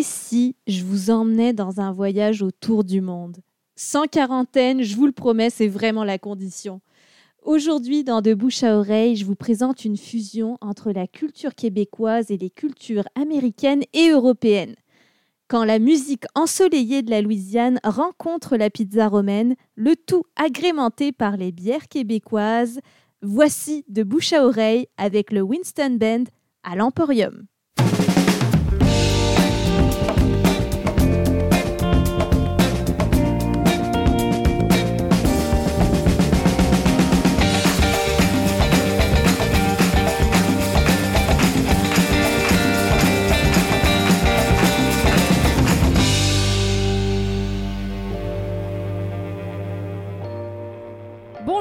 Et si je vous emmenais dans un voyage autour du monde Sans quarantaine, je vous le promets, c'est vraiment la condition. Aujourd'hui, dans De bouche à oreille, je vous présente une fusion entre la culture québécoise et les cultures américaines et européennes. Quand la musique ensoleillée de la Louisiane rencontre la pizza romaine, le tout agrémenté par les bières québécoises, voici De bouche à oreille avec le Winston Band à l'Emporium.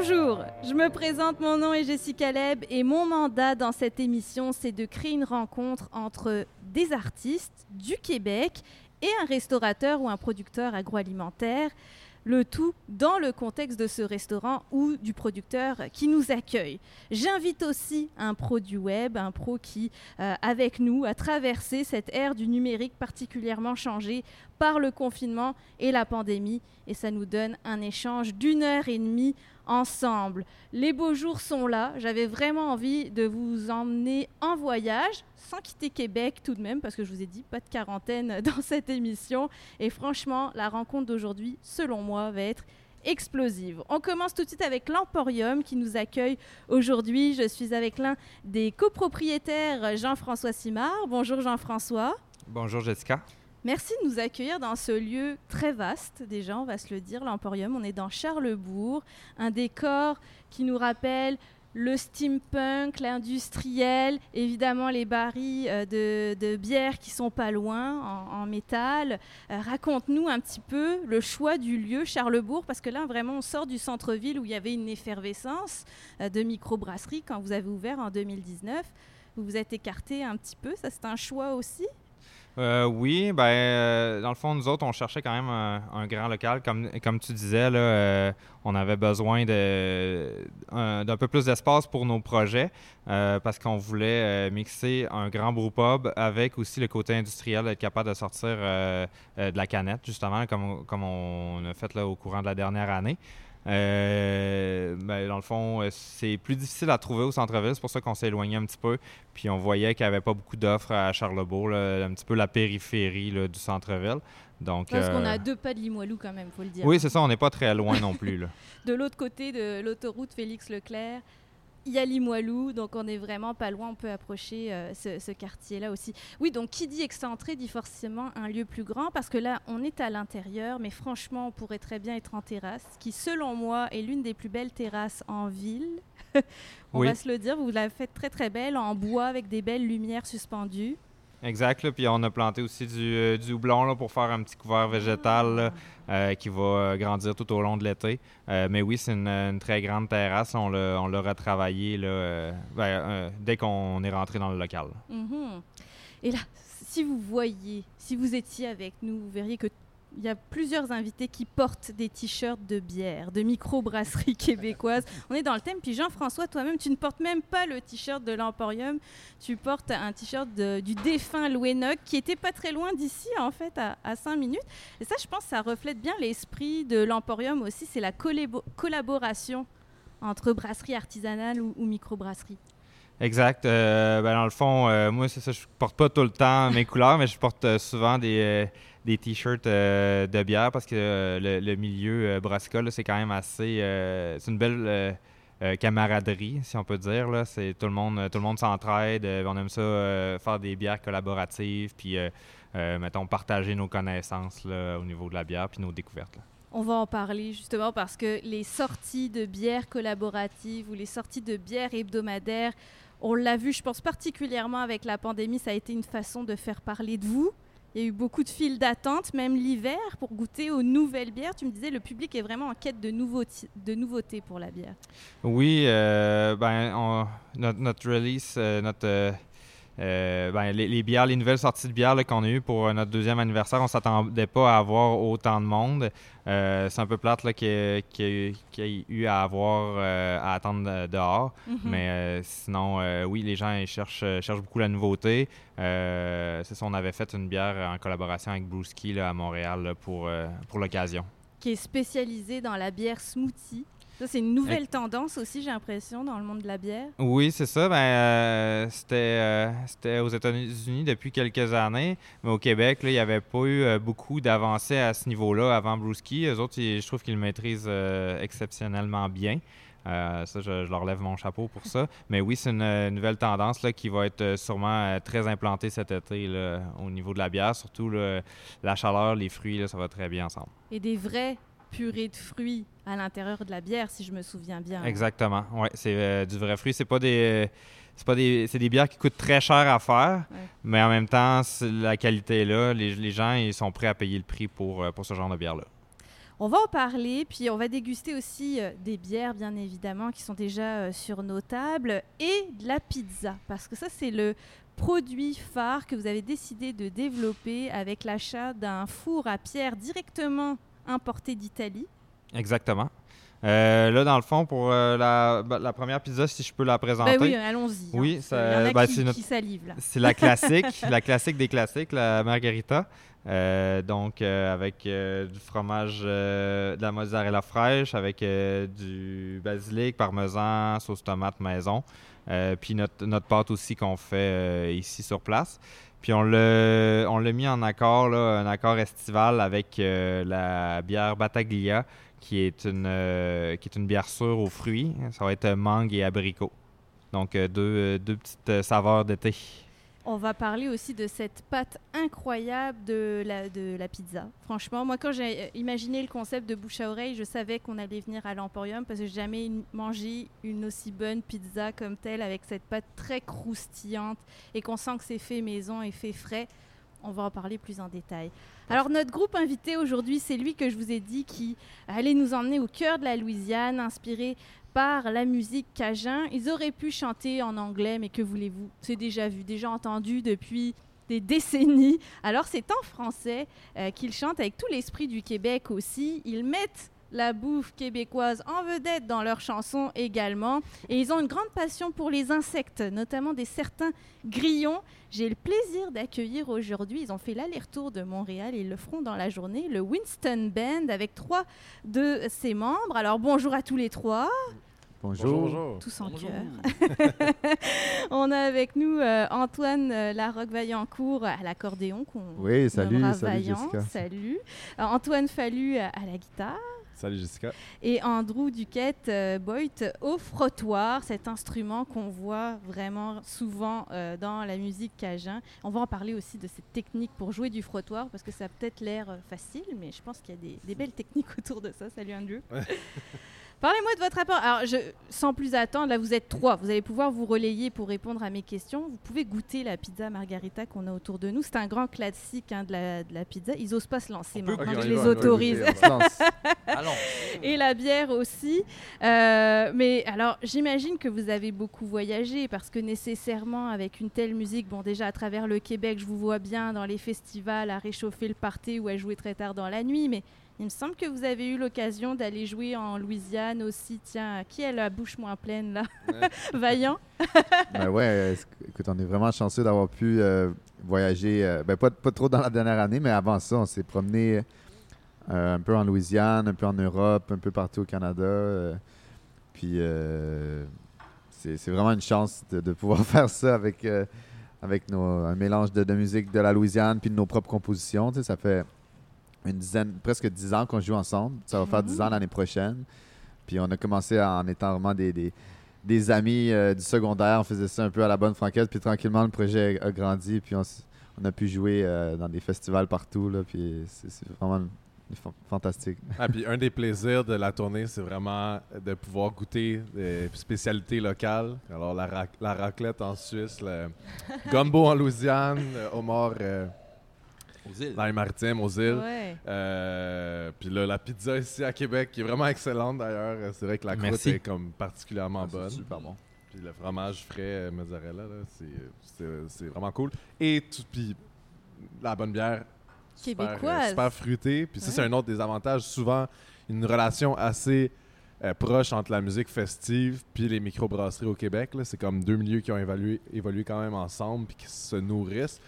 Bonjour, je me présente, mon nom est Jessica Leb et mon mandat dans cette émission, c'est de créer une rencontre entre des artistes du Québec et un restaurateur ou un producteur agroalimentaire, le tout dans le contexte de ce restaurant ou du producteur qui nous accueille. J'invite aussi un pro du web, un pro qui, euh, avec nous, a traversé cette ère du numérique particulièrement changée par le confinement et la pandémie, et ça nous donne un échange d'une heure et demie ensemble. Les beaux jours sont là. J'avais vraiment envie de vous emmener en voyage, sans quitter Québec tout de même, parce que je vous ai dit, pas de quarantaine dans cette émission. Et franchement, la rencontre d'aujourd'hui, selon moi, va être explosive. On commence tout de suite avec l'Emporium qui nous accueille aujourd'hui. Je suis avec l'un des copropriétaires, Jean-François Simard. Bonjour Jean-François. Bonjour Jessica. Merci de nous accueillir dans ce lieu très vaste, déjà, on va se le dire, l'Emporium. On est dans Charlebourg, un décor qui nous rappelle le steampunk, l'industriel, évidemment les barils euh, de, bière qui sont pas loin en, métal. Euh, raconte-nous un petit peu le choix du lieu Charlebourg, parce que là vraiment on sort du centre-ville où il y avait une effervescence euh, de microbrasserie quand vous avez ouvert en 2019. Vous vous êtes écarté un petit peu, ça c'est un choix aussi? Euh, oui, ben, euh, dans le fond, nous autres, on cherchait quand même un, grand local. Comme, comme tu disais, là, euh, on avait besoin d'un peu plus d'espace pour nos projets parce qu'on voulait mixer un grand brewpub avec aussi le côté industriel, d'être capable de sortir de la canette, justement, comme, comme on a fait là, au courant de la dernière année. Euh, ben, dans le fond, euh, c'est plus difficile à trouver au centre-ville. C'est pour ça qu'on s'est éloigné un petit peu. Puis on voyait qu'il n'y avait pas beaucoup d'offres à Charlebourg, un petit peu la périphérie du centre-ville. Donc, Parce qu'on a euh, deux pas de Limoilou quand même, faut le dire. Oui, c'est ça, on n'est pas très loin non plus. de l'autre côté de l'autoroute Félix Leclerc, il y a Limoilou, donc on est vraiment pas loin, on peut approcher euh, ce, quartier-là aussi. Oui, donc qui dit excentré dit forcément un lieu plus grand, parce que là, on est à l'intérieur, mais franchement, on pourrait très bien être en terrasse, qui selon moi est l'une des plus belles terrasses en ville. on va se le dire, vous la faites très très belle, en bois, avec des belles lumières suspendues. Exact. puis on a planté aussi du, euh, du houblon là, pour faire un petit couvert végétal euh, qui va euh, grandir tout au long de l'été. mais oui, c'est une, très grande terrasse. On l'a retravaillé là, ben, dès qu'on est rentré dans le local. Mm-hmm. Et là, si vous voyez, si vous étiez avec nous, vous verriez que il y a plusieurs invités qui portent des t-shirts de bière, de microbrasserie québécoise. On est dans le thème. Puis Jean-François, toi-même, tu ne portes même pas le t-shirt de l'Emporium. Tu portes un t-shirt du défunt Louis qui était pas très loin d'ici, en fait, à, à 5 minutes. Et ça, je pense, ça reflète bien l'esprit de l'Emporium aussi. C'est la collaboration entre brasserie artisanale ou, microbrasserie. Exact. Euh, ben, dans le fond, euh, moi, c'est ça, je porte pas tout le temps mes couleurs, mais je porte euh, souvent des, des t-shirts de bière parce que le, milieu brassicole, c'est quand même assez. c'est une belle camaraderie, si on peut dire. Là. C'est, tout le monde, tout le monde s'entraide. on aime ça faire des bières collaboratives, puis mettons partager nos connaissances au niveau de la bière, puis nos découvertes. On va en parler justement parce que les sorties de bières collaboratives ou les sorties de bières hebdomadaires, on l'a vu, je pense particulièrement avec la pandémie, ça a été une façon de faire parler de vous, il y a eu beaucoup de files d'attente, même l'hiver, pour goûter aux nouvelles bières. Tu me disais, le public est vraiment en quête de, nouveautés pour la bière. Oui, euh, ben, notre, release, euh, notre, euh, ben, les, bières, les nouvelles sorties de bières qu'on a eues pour notre deuxième anniversaire, on s'attendait pas à avoir autant de monde. c'est un peu plate qu'il y, ait eu à avoir à attendre dehors. Mm-hmm. Mais sinon, oui, les gens cherchent, cherchent beaucoup la nouveauté. c'est ça, on avait fait une bière en collaboration avec Brewski à Montréal pour, pour l'occasion. Qui est spécialisée dans la bière smoothie. Ça, c'est une nouvelle tendance aussi, j'ai l'impression, dans le monde de la bière. Oui, c'est ça. Ben, euh, euh, c'était, aux États-Unis depuis quelques années, mais au Québec, là, il n'y avait pas eu euh, beaucoup d'avancées à ce niveau-là avant Brewski. Eux autres, je trouve qu'ils le maîtrisent exceptionnellement bien. ça, je, leur lève mon chapeau pour ça. Mais oui, c'est une, nouvelle tendance là, qui va être sûrement très implantée cet été là, au niveau de la bière. Surtout la chaleur, les fruits, ça va très bien ensemble. Et des vrais purée de fruits à l'intérieur de la bière, si je me souviens bien. Exactement. Oui, c'est euh, du vrai fruit. C'est pas des. C'est pas des, c'est des bières qui coûtent très cher à faire, mais en même temps, la qualité est là. Les, gens ils sont prêts à payer le prix pour, euh, pour ce genre de bière-là. On va en parler, puis on va déguster aussi euh, des bières, bien évidemment, qui sont déjà sur nos tables, et de la pizza, parce que ça, c'est le produit phare que vous avez décidé de développer avec l'achat d'un four à pierre directement importé d'Italie. Exactement. Euh, là, dans le fond, pour euh, bah, la, première pizza, si je peux la présenter. Ben oui, allons-y. Oui, hein. ça, ben, c'est notre... C'est la classique, la classique des classiques, la margarita. Euh, donc, avec du fromage, de la mozzarella fraîche, avec du basilic, parmesan, sauce tomate maison. puis notre, notre pâte aussi qu'on fait ici sur place. Puis on l'a, on l'a mis en accord, un accord estival avec euh, la bière Bataglia, qui est une, euh, qui est une bière sûre aux fruits. Ça va être mangue et abricot. Donc euh, deux, deux petites saveurs d'été. On va parler aussi de cette pâte incroyable de la, pizza. Franchement, moi, quand j'ai euh, imaginé le concept de bouche à oreille, je savais qu'on allait venir à l'Emporium parce que j'ai jamais mangé une aussi bonne pizza comme telle avec cette pâte très croustillante et qu'on sent que c'est fait maison et fait frais. On va en parler plus en détail. Alors notre groupe invité aujourd'hui, c'est lui que je vous ai dit qui allait nous emmener au cœur de la Louisiane, inspiré par la musique cajun. Ils auraient pu chanter en anglais, mais que voulez-vous? C'est déjà vu, déjà entendu depuis des décennies. Alors c'est en français euh, qu'ils chantent avec tout l'esprit du Québec aussi. Ils mettent la bouffe québécoise en vedette dans leurs chansons également. Et ils ont une grande passion pour les insectes, notamment des certains grillons. J'ai le plaisir d'accueillir aujourd'hui, ils ont fait l'aller-retour de Montréal et ils le feront dans la journée, le Winston Band avec trois de ses membres. Alors bonjour à tous les trois. Bonjour. Tous en cœur. On a avec nous euh, Antoine euh, Larocque-Vaillancourt à l'accordéon. Oui, salut, salut Jessica. Salut. Euh, Antoine Fallu à la guitare. Salut Jessica. Et Andrew Duquette euh, Boyt au frottoir, cet instrument qu'on voit vraiment souvent euh, dans la musique cajun. On va en parler aussi de cette technique pour jouer du frottoir parce que ça a peut-être l'air euh, facile, mais je pense qu'il y a des, des, belles techniques autour de ça. Salut Andrew. Parlez-moi de votre rapport. Alors, je, sans plus attendre, là, vous êtes trois. Vous allez pouvoir vous relayer pour répondre à mes questions. Vous pouvez goûter la pizza margarita qu'on a autour de nous. C'est un grand classique hein, de, la, de, la, pizza. Ils n'osent pas se lancer maintenant, je les autorise. Et la bière aussi. Euh, mais alors, j'imagine que vous avez beaucoup voyagé parce que nécessairement, avec une telle musique, bon, déjà à travers le Québec, je vous vois bien dans les festivals à réchauffer le party ou à jouer très tard dans la nuit. Mais il me semble que vous avez eu l'occasion d'aller jouer en Louisiane aussi. Tiens, qui a la bouche moins pleine là? Vaillant? Ben ouais, écoute, on est vraiment chanceux d'avoir pu euh, voyager, euh, ben pas, pas, trop dans la dernière année, mais avant ça, on s'est promené euh, un peu en Louisiane, un peu en Europe, un peu partout au Canada. puis c'est vraiment une chance de, pouvoir faire ça avec, avec nos, un mélange de, de, musique de la Louisiane puis de nos propres compositions. Ça fait une dizaine, presque dix ans qu'on joue ensemble. Ça va faire dix ans mm. l'année prochaine. Puis on a commencé en étant vraiment des, des, amis euh, du secondaire. On faisait ça un peu à la bonne franquette. Puis tranquillement, le projet a, grandi. Puis on, a pu jouer euh, dans des festivals partout. Là, puis c'est vraiment fantastique. Ah, puis un des plaisirs de la tournée, c'est vraiment de pouvoir goûter des spécialités locales. Alors la, la raclette en Suisse, le gumbo en Louisiane, le homard euh, dans les maritimes, aux îles. Euh, puis là, la pizza ici à Québec, qui est vraiment excellente d'ailleurs. C'est vrai que la croûte est comme particulièrement ah, bonne. super bon. Puis le fromage frais euh, mozzarella, là, c'est- c'est c'est vraiment cool. Et tout, puis la bonne bière, super, euh, Québécoise. super fruitée. Puis ça, c'est un autre des avantages. Souvent, une relation assez euh, proche entre la musique festive puis les microbrasseries au Québec. là. C'est comme deux milieux qui ont évolué, évolué quand même ensemble puis qui se nourrissent.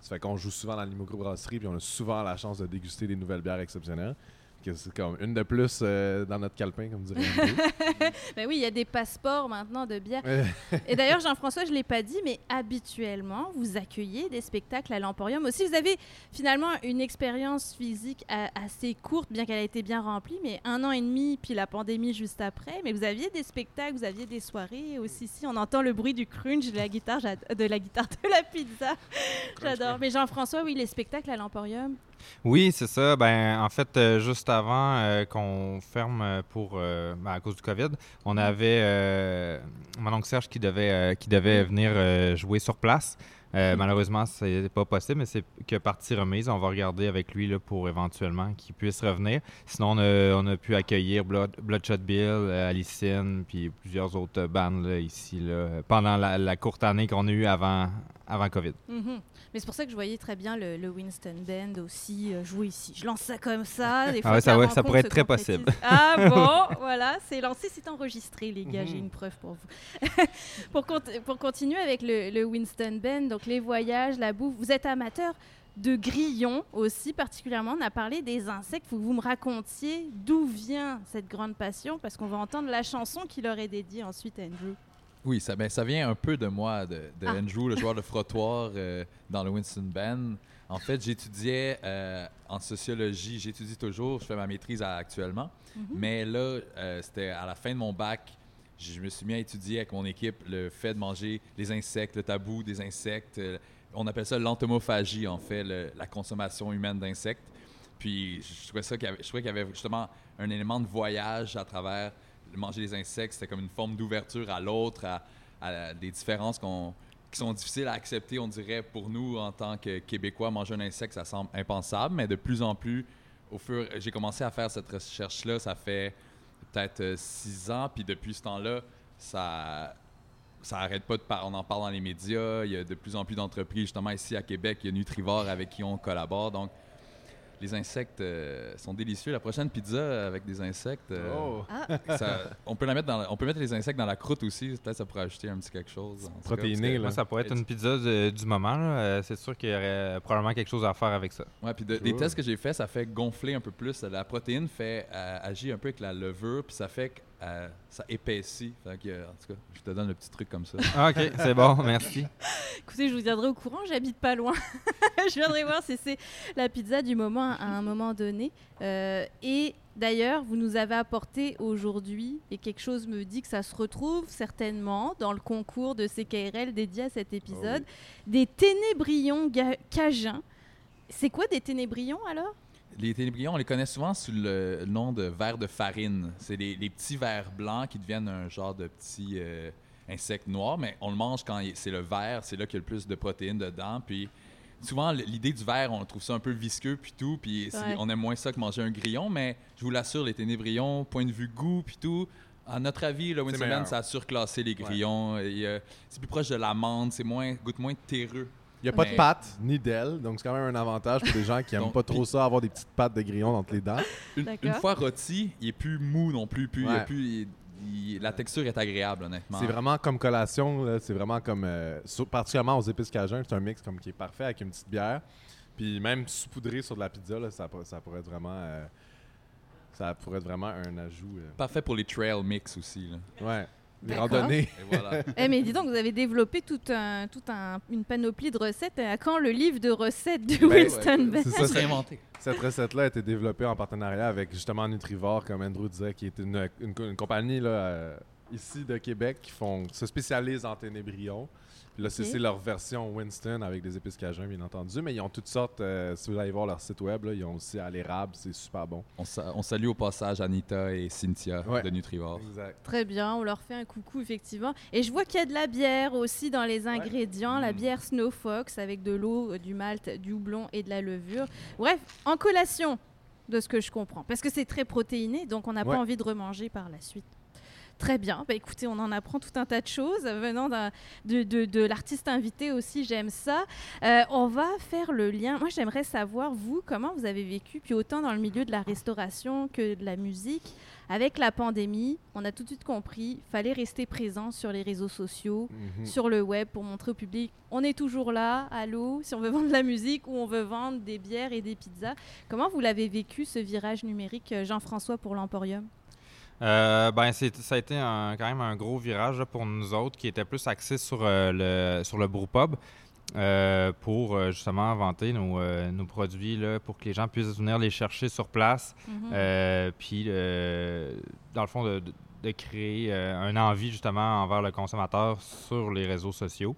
Ça fait qu'on joue souvent dans les microbrasseries puis on a souvent la chance de déguster des nouvelles bières exceptionnelles. Que c'est comme une de plus euh, dans notre calepin, comme dirait. Ben oui, il y a des passeports maintenant de bière. Et d'ailleurs, Jean-François, je ne l'ai pas dit, mais habituellement, vous accueillez des spectacles à l'Emporium. Aussi, vous avez finalement une expérience physique a- assez courte, bien qu'elle ait été bien remplie, mais un an et demi, puis la pandémie juste après. Mais vous aviez des spectacles, vous aviez des soirées. Aussi, ici, on entend le bruit du crunch de la guitare, de la guitare de la pizza. J'adore. Mais Jean-François, oui, les spectacles à l'Emporium. Oui, c'est ça. Ben, en fait, euh, juste avant euh, qu'on ferme euh, pour euh, ben, à cause du COVID, on avait euh, mon oncle Serge qui devait qui devait venir euh, jouer sur place. Euh, malheureusement, c'est pas possible, mais c'est que partie remise. On va regarder avec lui là, pour éventuellement qu'il puisse revenir. Sinon, on a, on a pu accueillir Blood- Bloodshot Bill, Alicine, puis plusieurs autres bandes là, ici là, pendant la, la courte année qu'on a eue avant, avant COVID. Mhm. Mais c'est pour ça que je voyais très bien le, le Winston Band aussi euh, jouer ici. Je lance ça comme ça. Des fois, ouais, ça- la ouais, ça rencontre pourrait être très possible. Ah bon, voilà, c'est lancé, c'est enregistré, les gars. Mhm. J'ai une preuve pour vous. pour, pour continuer avec le, le Winston Band, donc les voyages, la bouffe, vous êtes amateur de grillons aussi particulièrement. On a parlé des insectes. Faut que vous me racontiez d'où vient cette grande passion parce qu'on va entendre la chanson qui leur est dédiée ensuite à Andrew. Oui, ça, ben, ça vient un peu de moi, de, de Ah. Andrew, le joueur de frottoir euh, dans le Winston Band. En fait, j'étudiais euh, en sociologie, j'étudie toujours, je fais ma maîtrise à- actuellement. Mhm. Mais là, euh, c'était à la fin de mon bac, je me suis mis à étudier avec mon équipe le fait de manger les insectes, le tabou des insectes. on appelle ça l'entomophagie, en fait, le- la consommation humaine d'insectes. Puis je trouvais ça qu'il y qu'il y avait justement un élément de voyage à travers manger les insectes. C'était comme une forme d'ouverture à l'autre, à, des différences qui sont difficiles à accepter, on dirait, pour nous en tant que Québécois. Manger un insecte, ça semble impensable, mais de plus en plus, au fur, j'ai commencé à faire cette recherche-là, ça fait peut-être euh, six ans, puis depuis ce temps-là, ça ça arrête pas de parler. On en parle dans les médias. Il y a de plus en plus d'entreprises, justement ici à Québec. Il y a Nutrivore avec qui on collabore. Donc, les insectes euh, sont délicieux. La prochaine pizza avec des insectes, euh, Oh. Ah, ça- on, peut la mettre dans la- on peut mettre les insectes dans la croûte aussi. Peut-être ça pourrait ajouter un petit quelque chose. Protéiné, que- là. Moi, ça pourrait être une pizza de- du moment. là. Euh, c'est sûr qu'il y aurait probablement quelque chose à faire avec ça. Ouais, puis de- des tests que j'ai fait, ça fait gonfler un peu plus. La protéine fait euh, agir un peu avec la levure, puis ça fait euh, ça épaissit. Fait que, euh, en tout cas, je te donne le petit truc comme ça. Ah, ok, c'est bon, merci. Écoutez, je vous tiendrai au courant, j'habite pas loin. je viendrai voir si c'est la pizza du moment à un moment donné. Euh, et d'ailleurs, vous nous avez apporté aujourd'hui, et quelque chose me dit que ça se retrouve certainement dans le concours de CKRL dédié à cet épisode, des ténébrions cajuns. C'est quoi des ténébrions alors? Les ténébrions, on les connaît souvent sous le nom de vers de farine. C'est les, les petits vers blancs qui deviennent un genre de petits euh, insectes noirs, mais on le mange quand c'est le vert, c'est là qu'il y a le plus de protéines dedans. Puis souvent, l'idée du verre, on trouve ça un peu visqueux puis tout, puis Ouais. on aime moins ça que manger un grillon, mais je vous l'assure, les ténébrions, point de vue goût puis tout, à notre avis, le. Band, ça a surclassé les grillons. Euh, c'est plus proche de l'amande, c'est moins, goûte moins terreux. Il n'y a pas Mais- de pâte ni d'aile, donc c'est quand même un avantage pour des gens qui n'aiment pas trop ça, avoir des petites pattes de grillon entre les dents. Une, fois rôti, il est plus mou non plus. plus, il a plus il- il- la texture est agréable, honnêtement. C'est vraiment comme collation, là, c'est vraiment comme, euh, sur- particulièrement aux épices cajun, c'est un mix comme qui est parfait avec une petite bière. Puis même saupoudré sur de la pizza, là, ça pourrait être vraiment, euh, ça pourrait être vraiment un ajout. euh. Parfait pour les trail mix aussi. là. Ouais, les D'accord. randonnées. Et voilà. Eh mais dis donc, vous avez développé toute un, toute un- une panoplie de recettes. À quand le livre de recettes du Ben, Winston Band c'est Ça inventé. Cette recette-là a été développée en partenariat avec justement Nutrivore, comme Andrew disait, qui est une, une, co- une compagnie là, euh, ici de Québec qui font, se spécialise en ténébrions. Puis là, c'est leur version Winston avec des épices cajun, bien entendu. Mais ils ont toutes sortes, euh, si vous allez voir leur site web, là, ils ont aussi à l'érable, c'est super bon. On, sa- on salue au passage Anita et Cynthia Ouais. de Nutrivore. Exact. Très bien, on leur fait un coucou effectivement. Et je vois qu'il y a de la bière aussi dans les ingrédients, la Mm. bière Snow Fox avec de l'eau, euh, du malt, du houblon et de la levure. Bref, en collation de ce que je comprends, parce que c'est très protéiné, donc on n'a Ouais. pas envie de remanger par la suite. Très bien. Bah, écoutez, on en apprend tout un tas de choses venant d'un- de, de- de l'artiste invité aussi. J'aime ça. Euh, on va faire le lien. Moi, j'aimerais savoir, vous, comment vous avez vécu, puis autant dans le milieu de la restauration que de la musique. Avec la pandémie, on a tout de suite compris, fallait rester présent sur les réseaux sociaux, Mhm. sur le web pour montrer au public, on est toujours là, allô, si on veut vendre de la musique ou on veut vendre des bières et des pizzas. Comment vous l'avez vécu, ce virage numérique, euh, Jean-François, pour l'Emporium? Euh, ben, c'est- ça a été un- quand même un gros virage là, pour nous autres qui était plus axé sur, euh, le, sur le brewpub euh, pour justement inventer nos, nos produits là, pour que les gens puissent venir les chercher sur place. Mhm. Puis, dans le fond, de, de- créer un envie justement envers le consommateur sur les réseaux sociaux.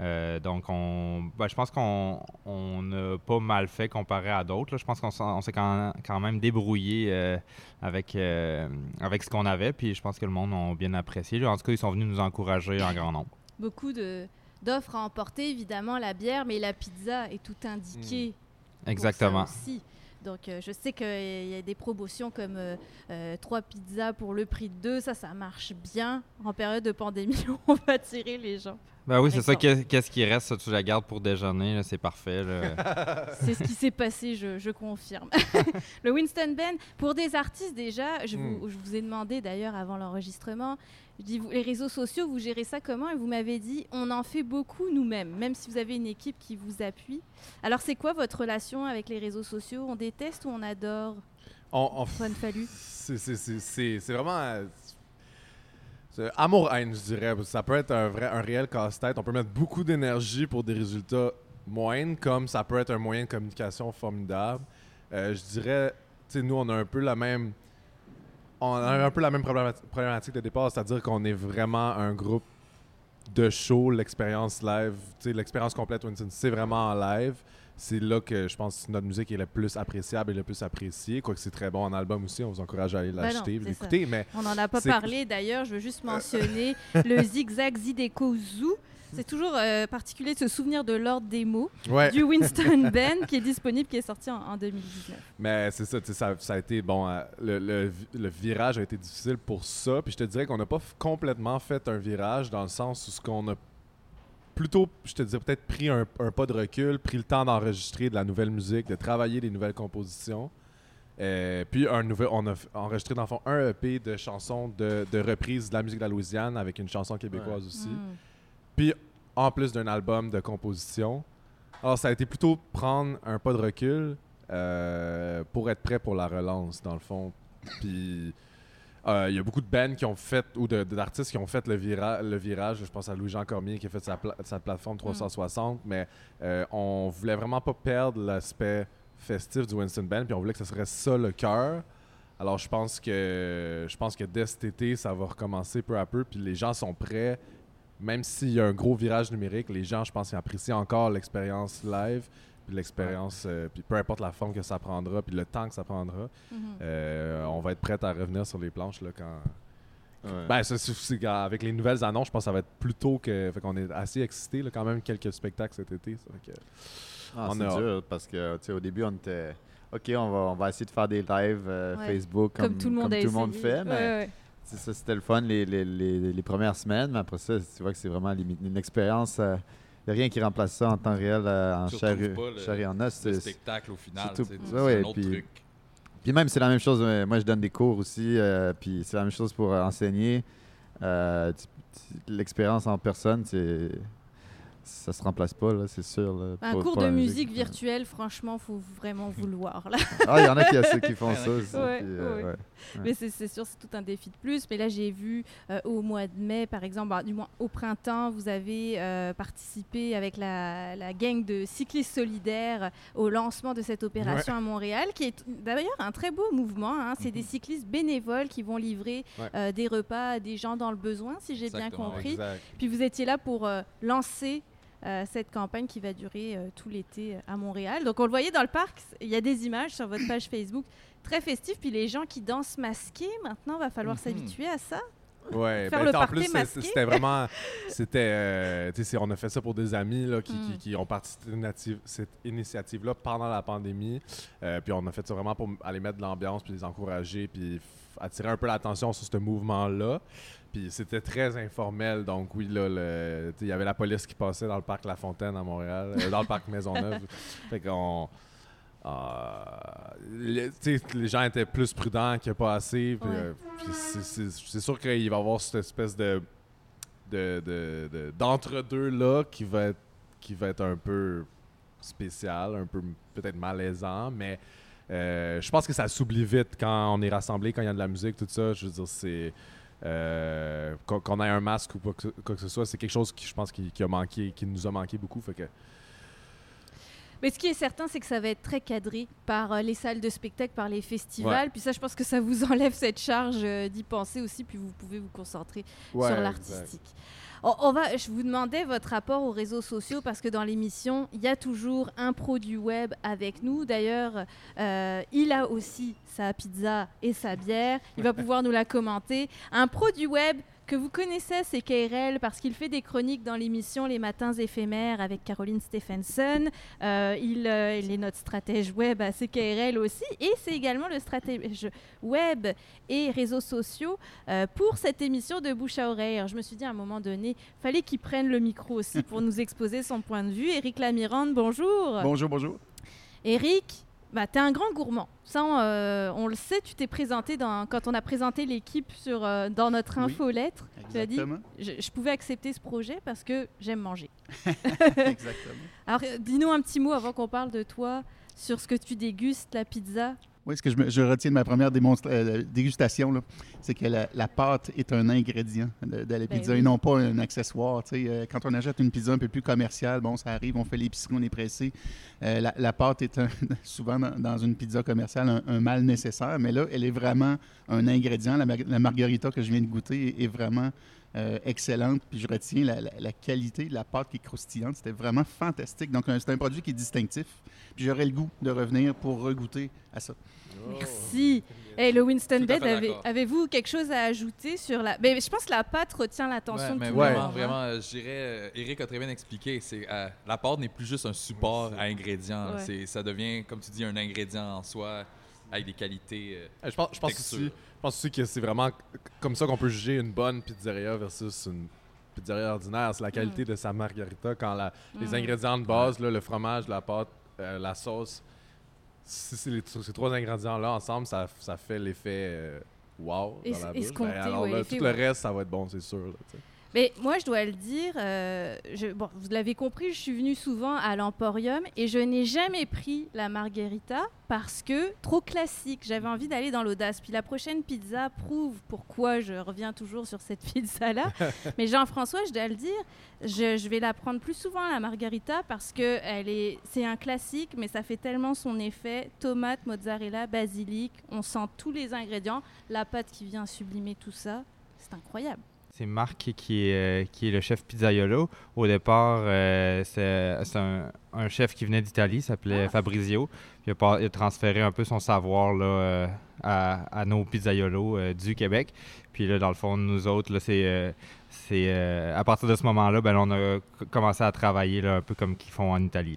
Euh, donc, on, ben, je pense qu'on on n'a pas mal fait comparé à d'autres. Je pense qu'on s'est quand, quand même débrouillé euh, avec, euh, avec ce qu'on avait. Puis, je pense que le monde a bien apprécié. En tout cas, ils sont venus nous encourager en grand nombre. Beaucoup d'offres à emporter, évidemment, la bière, mais la pizza est tout indiqué. pour ça Exactement. aussi. Donc, euh, je sais qu'il y a des promotions comme euh, euh, trois pizzas pour le prix de deux. Ça, ça marche bien. En période de pandémie, on va attirer les gens. Ben oui, c'est ça. Qu'est-ce qui reste? Ça, tu la gardes pour déjeuner. là, C'est parfait. là. C'est ce qui s'est passé, je, je confirme. le Winston Ben, pour des artistes déjà, je, Hmm. je vous ai demandé d'ailleurs avant l'enregistrement, je dis, vous- les réseaux sociaux, vous gérez ça comment Et vous m'avez dit, on en fait beaucoup nous-mêmes, même si vous avez une équipe qui vous appuie. Alors c'est quoi votre relation avec les réseaux sociaux? On déteste ou on adore? On- on- C'est vraiment. euh, Amour-haine, je dirais. Ça peut être un, vrai, un réel casse-tête. On peut mettre beaucoup d'énergie pour des résultats moindres, comme ça peut être un moyen de communication formidable. Euh, je dirais, tu sais, nous, on a un peu la même. On a un peu la même problémati- problématique de départ, c'est-à-dire qu'on est vraiment un groupe de show, l'expérience live, l'expérience complète Winston, c'est vraiment en live. C'est là que je pense que notre musique est le plus appréciable et le plus appréciée. Quoique c'est très bon en album aussi, on vous encourage à aller Ben l'acheter, c'est l'écouter. Mais On n'en a pas parlé d'ailleurs, je veux juste mentionner le zigzag Zideco Zoo. C'est toujours euh, particulier de se souvenir de l'ordre des mots ouais, du Winston Ben qui est disponible, qui est sorti en, en 2019. mais c'est ça, ça, ça a été bon. euh, le, le vi- le virage a été difficile pour ça. Puis je te dirais qu'on n'a pas complètement fait un virage dans le sens où ce qu'on a plutôt, je te dirais peut-être pris un, un pas de recul, pris le temps d'enregistrer de la nouvelle musique, de travailler des nouvelles compositions. Euh, puis un nouvel, on a enregistré dans le fond un EP de chansons de, de reprise de la musique de la Louisiane avec une chanson québécoise aussi. Mm. Puis en plus d'un album de composition. Alors ça a été plutôt prendre un pas de recul euh, pour être prêt pour la relance dans le fond. Puis euh, il y a beaucoup de bands qui ont fait ou d'artistes qui ont fait le, vira- le virage. Je pense à Louis-Jean Cormier qui a fait sa, pla- sa plateforme 360, mais euh, on voulait vraiment pas perdre l'aspect festif du Winston Band, puis on voulait que ce serait ça le cœur. Alors je pense que je pense que dès cet été, ça va recommencer peu à peu, puis les gens sont prêts. Même s'il y a un gros virage numérique, les gens, je pense, ils apprécient encore l'expérience live, puis l'expérience, euh, puis peu importe la forme que ça prendra, puis le temps que ça prendra, Mhm. euh, on va être prêt à revenir sur les planches là, quand, Ouais. ben, ça, c'est- c'est- avec les nouvelles annonces, je pense que ça va être plus tôt que. Fait qu'on est assez excités. Quand même, quelques spectacles cet été. que- Ah, On c'est a- dur parce que tu sais, au début, on était OK, on va, on va essayer de faire des lives euh, Ouais. Facebook comme, Comme, tout le monde, tout le monde fait. Mais Ouais, ouais. tu sais, ça, c'était le fun les, les, les, les premières semaines. Mais après ça, tu vois que c'est vraiment une expérience. Il n'y a rien qui remplace ça en temps réel, euh, en chair, et en os. Le spectacle au final, c'est ouais, un autre puis- truc. Puis même, c'est la même chose. euh, Moi, je donne des cours aussi. euh, puis c'est la même chose pour euh, enseigner. Euh, L'expérience en personne, c'est ça se remplace pas, là, c'est sûr. là, Un pour- cours pour de musique Ouais. virtuelle, franchement, faut vraiment vouloir. Là. Ah, il y en a qui, ceux qui font ça aussi. Ouais, puis, euh, ouais. ouais. Mais c'est c'est sûr, c'est tout un défi de plus. Mais là, j'ai vu euh, au mois de mai, par exemple, bah, du moins au printemps, vous avez euh, participé avec la, la gang de cyclistes solidaires au lancement de cette opération à Montréal, qui est d'ailleurs un très beau mouvement. hein. C'est des cyclistes bénévoles qui vont livrer Ouais. euh, des repas à des gens dans le besoin, si j'ai bien compris. Exact. Puis vous étiez là pour euh, lancer euh, cette campagne qui va durer euh, tout l'été euh, à Montréal. Donc on le voyait dans le parc, il y a des images sur votre page Facebook très festives, puis les gens qui dansent masqués, maintenant va falloir Mhm. s'habituer à ça. Ouais, Faire ben, le en plus, c'était vraiment. C'était. euh, on a fait ça pour des amis là, qui, Mm. ont parti de cette initiative-là pendant la pandémie. Euh, puis on a fait ça vraiment pour aller mettre de l'ambiance, puis les encourager, puis attirer un peu l'attention sur ce mouvement-là. Puis c'était très informel, donc oui, là, il y avait la police qui passait dans le parc La Fontaine à Montréal, euh, dans le parc Maisonneuve. fait qu'on. euh, les, les gens étaient plus prudents que pas assez. Ouais. euh, c'est- sûr qu'il va y avoir cette espèce de de- de- de- d'entre-deux là qui va être qui va être un peu spécial, un peu peut-être malaisant, mais euh, je pense que ça s'oublie vite quand on est rassemblé, quand il y a de la musique, tout ça. Je veux dire, c'est qu'on qu'on ait un masque ou quoi que, ce soit, c'est quelque chose qui je pense a manqué, qui nous a manqué beaucoup. Mais ce qui est certain, c'est que ça va être très cadré par euh, les salles de spectacle, par les festivals. Puis ça, je pense que ça vous enlève cette charge euh, d'y penser aussi, puis vous pouvez vous concentrer Ouais, sur l'artistique. On, va, je vous demandais votre rapport aux réseaux sociaux parce que dans l'émission, il y a toujours un produit web avec nous. D'ailleurs, euh, il a aussi sa pizza et sa bière. Il va pouvoir nous la commenter. Un produit web que vous connaissez, c'est KRL parce qu'il fait des chroniques dans l'émission Les Matins éphémères avec Caroline Stephenson. Euh, il, euh, il est notre stratège web à CKRL aussi et c'est également le stratège web et réseaux sociaux euh, pour cette émission de bouche à oreille. Alors, je me suis dit à un moment donné, fallait qu'il prenne le micro aussi pour nous exposer son point de vue. Éric Lamirande, bonjour. Bonjour, bonjour. Éric, bah, tu es un grand gourmand. Ça, on, euh, on le sait, tu t'es présenté dans, quand on a présenté l'équipe sur, euh, dans notre Oui. infolettre. Tu as dit, je, je pouvais accepter ce projet parce que j'aime manger. Exactement. Alors, dis-nous un petit mot avant qu'on parle de toi sur ce que tu dégustes, la pizza. Oui, ce que je, me- je retiens de ma première euh, dégustation, c'est que la, la pâte est un ingrédient de, de la Ben pizza oui. et non pas un accessoire. Euh, quand on achète une pizza un peu plus commerciale, bon, ça arrive, on fait l'épicerie, on est pressé. Euh, la, la pâte est un- souvent dans, dans une pizza commerciale un, un mal nécessaire, mais là, elle est vraiment un ingrédient. La, la margarita que je viens de goûter est, est vraiment euh, excellente. Puis je retiens la, la- la qualité de la pâte qui est croustillante. C'était vraiment fantastique. Donc, un- c'est un produit qui est distinctif. Puis j'aurais le goût de revenir pour regoûter à ça. Merci. Et le Winston Tout à Bed, avez- avez-vous quelque chose à ajouter sur la... Mais je pense que la pâte retient l'attention Ouais, de tout le vraiment, monde. hein. vraiment, euh, je dirais, euh, Eric a très bien expliqué, c'est euh, la pâte n'est plus juste un support à ingrédients, Ouais. c'est ça devient, comme tu dis, un ingrédient en soi avec des qualités. euh, Je pense, je pense aussi, je pense aussi que c'est vraiment comme ça qu'on peut juger une bonne pizzeria versus une pizzeria ordinaire? C'est la qualité de sa margarita quand la- les Mm. ingrédients de base, là, le fromage, la pâte, euh, la sauce, si ces trois ingrédients-là ensemble, ça, ça fait l'effet euh, wow Es- dans la bouche. escompté, alors là, tout le reste, ça va être bon, c'est sûr. là. Mais moi, je dois le dire, euh, vous l'avez compris, je suis venue souvent à l'Emporium et je n'ai jamais pris la margherita parce que trop classique. J'avais envie d'aller dans l'audace. Puis la prochaine pizza prouve pourquoi je reviens toujours sur cette pizza-là. Mais Jean-François, je dois le dire, je, vais la prendre plus souvent la margherita parce que c'est un classique, mais ça fait tellement son effet. Tomate, mozzarella, basilic, on sent tous les ingrédients, la pâte qui vient sublimer tout ça. C'est incroyable. C'est Marc qui- qui est, euh, qui est le chef pizzaiolo. Au départ, euh, c'est un, un chef qui venait d'Italie, s'appelait Ah. Fabrizio. Il, a, pas- il a transféré un peu son savoir là, euh, à, à nos pizzaiolos du Québec. Puis là, dans le fond, nous autres, c'est, à partir de ce moment-là, ben, on a commencé à travailler là, un peu comme qu'ils font en Italie.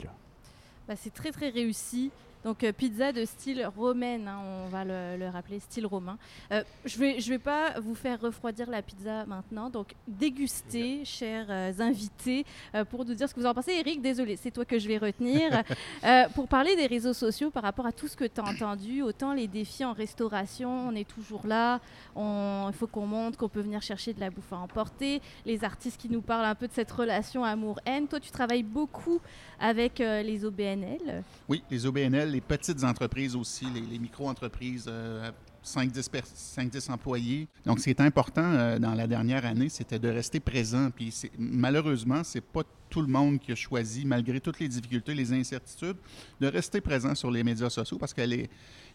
Bah, c'est très très réussi. Donc euh, pizza de style romaine, hein, on va le, le rappeler, style romain. Euh, je vais je vais pas vous faire refroidir la pizza maintenant, donc dégustez, chers euh, invités, pour nous dire ce que vous en pensez. Eric, désolé, c'est toi que je vais retenir. Pour parler des réseaux sociaux par rapport à tout ce que tu as entendu, autant les défis en restauration, on est toujours là, il faut qu'on montre qu'on peut venir chercher de la bouffe à emporter, les artistes qui nous parlent un peu de cette relation amour-haine. Toi, tu travailles beaucoup avec les OBNL. Oui, les OBNL, les petites entreprises aussi, les, micro-entreprises, euh, 5-10 pers- 5-10 employés. Donc, ce qui est important euh, dans la dernière année, c'était de rester présent. Puis, c'est- malheureusement, c'est pas tout le monde qui a choisi, malgré toutes les difficultés, les incertitudes, de rester présent sur les médias sociaux parce que les,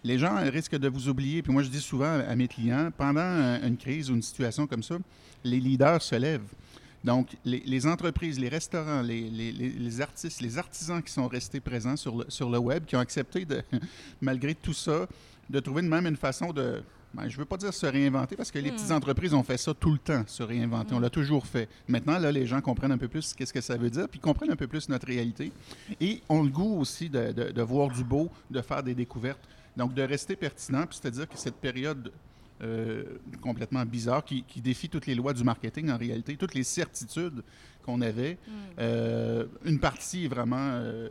les gens risquent de vous oublier. Puis moi, je dis souvent à mes clients, pendant un- une crise ou une situation comme ça, les leaders se lèvent. Donc, les, les entreprises, les restaurants, les, les- les- les artistes, les artisans qui sont restés présents sur le, sur le web, qui ont accepté, de, malgré tout ça, de trouver de même une façon de, ben, je veux pas dire se réinventer parce que les Hmm. petites entreprises ont fait ça tout le temps, se réinventer. On l'a toujours fait. Maintenant, là, les gens comprennent un peu plus qu'est-ce que ça veut dire, puis comprennent un peu plus notre réalité. Et ont le goût aussi de, de- de voir du beau, de faire des découvertes. Donc, de rester pertinent, puis c'est-à-dire que cette période euh, complètement bizarre qui, qui défie toutes les lois du marketing en réalité, toutes les certitudes qu'on avait. Mm. Euh, une partie vraiment euh,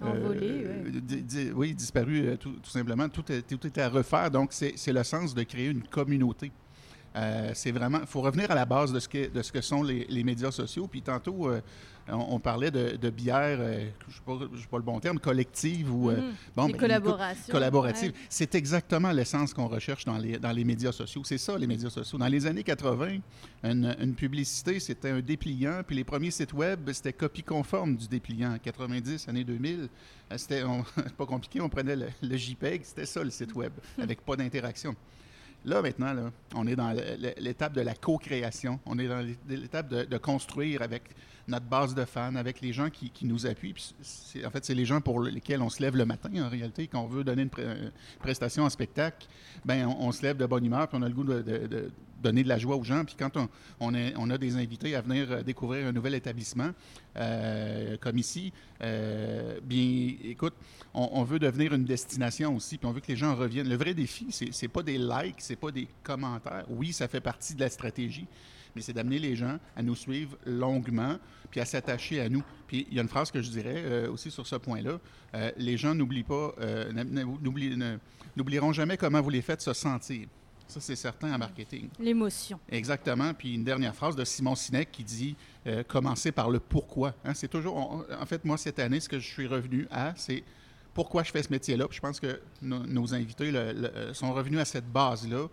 Envolée, ouais. di- di- oui, disparu euh, tout, tout simplement. Tout, tout est à refaire. Donc, c'est c'est le sens de créer une communauté. Euh, c'est vraiment, il faut revenir à la base de ce que, de ce que sont les, les médias sociaux. Puis tantôt, euh, on, on parlait de, de bière, euh, je ne sais pas le bon terme, collective ou Mhm. bon, ben, collaborative. ouais. C'est exactement l'essence qu'on recherche dans les, dans les médias sociaux. C'est ça, les médias sociaux. Dans les années 80, une, une publicité, c'était un dépliant, puis les premiers sites web, c'était copie conforme du dépliant. 90, années 2000, euh, c'était pas compliqué, on prenait le, le JPEG, c'était ça le site web, avec pas d'interaction. Là, maintenant, on est dans l'étape de la co-création. On est dans l'é- l'étape de construire avec notre base de fans, avec les gens qui, nous appuient. En fait, c'est les gens pour lesquels on se lève le matin, en réalité, quand on veut donner une prestation en spectacle. Ben, on, se lève de bonne humeur, puis on a le goût de, donner de la joie aux gens. Puis quand on, est- on a des invités à venir euh, découvrir un nouvel établissement, euh, comme ici, euh, bien, écoute, on, on veut devenir une destination aussi, puis on veut que les gens reviennent. Le vrai défi, c'est pas des likes, c'est pas des commentaires. Oui, ça fait partie de la stratégie, mais c'est d'amener les gens à nous suivre longuement, puis à s'attacher à nous. Puis il y a une phrase que je dirais euh, aussi sur ce point-là. Euh, les gens n'oublient pas, euh, n'oublieront jamais comment vous les faites se sentir. Ça, c'est certain en marketing. L'émotion. Exactement. Puis une dernière phrase de Simon Sinek qui dit euh, commencer par le pourquoi. Hein, c'est toujours. on- en fait, moi, cette année, ce que je suis revenu à, c'est pourquoi je fais ce métier-là. Je pense que nos, nos invités le- le- sont revenus à cette base-là.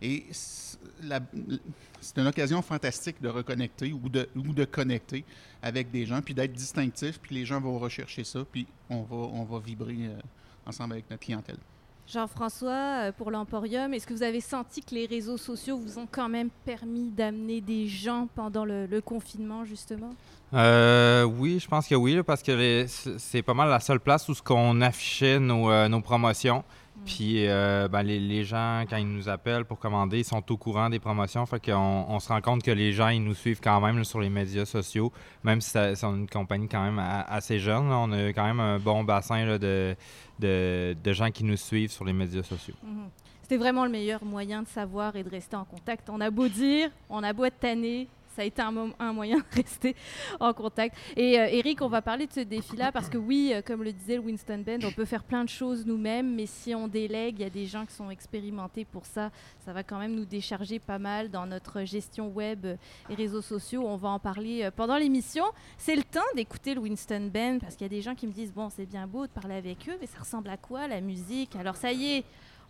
Et c'est une occasion fantastique de reconnecter ou de, ou de connecter avec des gens, puis d'être distinctif. Puis les gens vont rechercher ça, puis on va, on va vibrer euh, ensemble avec notre clientèle. Jean-François, euh, pour l'Emporium, est-ce que vous avez senti que les réseaux sociaux vous ont quand même permis d'amener des gens pendant le, confinement, justement? Euh, oui, je pense que oui, parce que c'est pas mal la seule place où ce qu'on affichait nos, euh, nos promotions. Puis euh, ben, les, gens, quand ils nous appellent pour commander, ils sont au courant des promotions. Fait qu'on on se rend compte que les gens, ils nous suivent quand même sur les médias sociaux, même si c'est une compagnie quand même assez jeune. on a quand même un bon bassin de, de gens qui nous suivent sur les médias sociaux. Mhm. C'était vraiment le meilleur moyen de savoir et de rester en contact. On a beau dire, on a beau être tanné, ça a été un, moyen de rester en contact. Et euh, Eric, on va parler de ce défi-là parce que oui, euh, comme le disait Winston Bend, on peut faire plein de choses nous-mêmes, mais si on délègue, il y a des gens qui sont expérimentés pour ça. Ça va quand même nous décharger pas mal dans notre gestion web et réseaux sociaux. On va en parler euh, pendant l'émission. C'est le temps d'écouter le Winston Band parce qu'il y a des gens qui me disent bon, c'est bien beau de parler avec eux, mais ça ressemble à quoi la musique? Alors ça y est,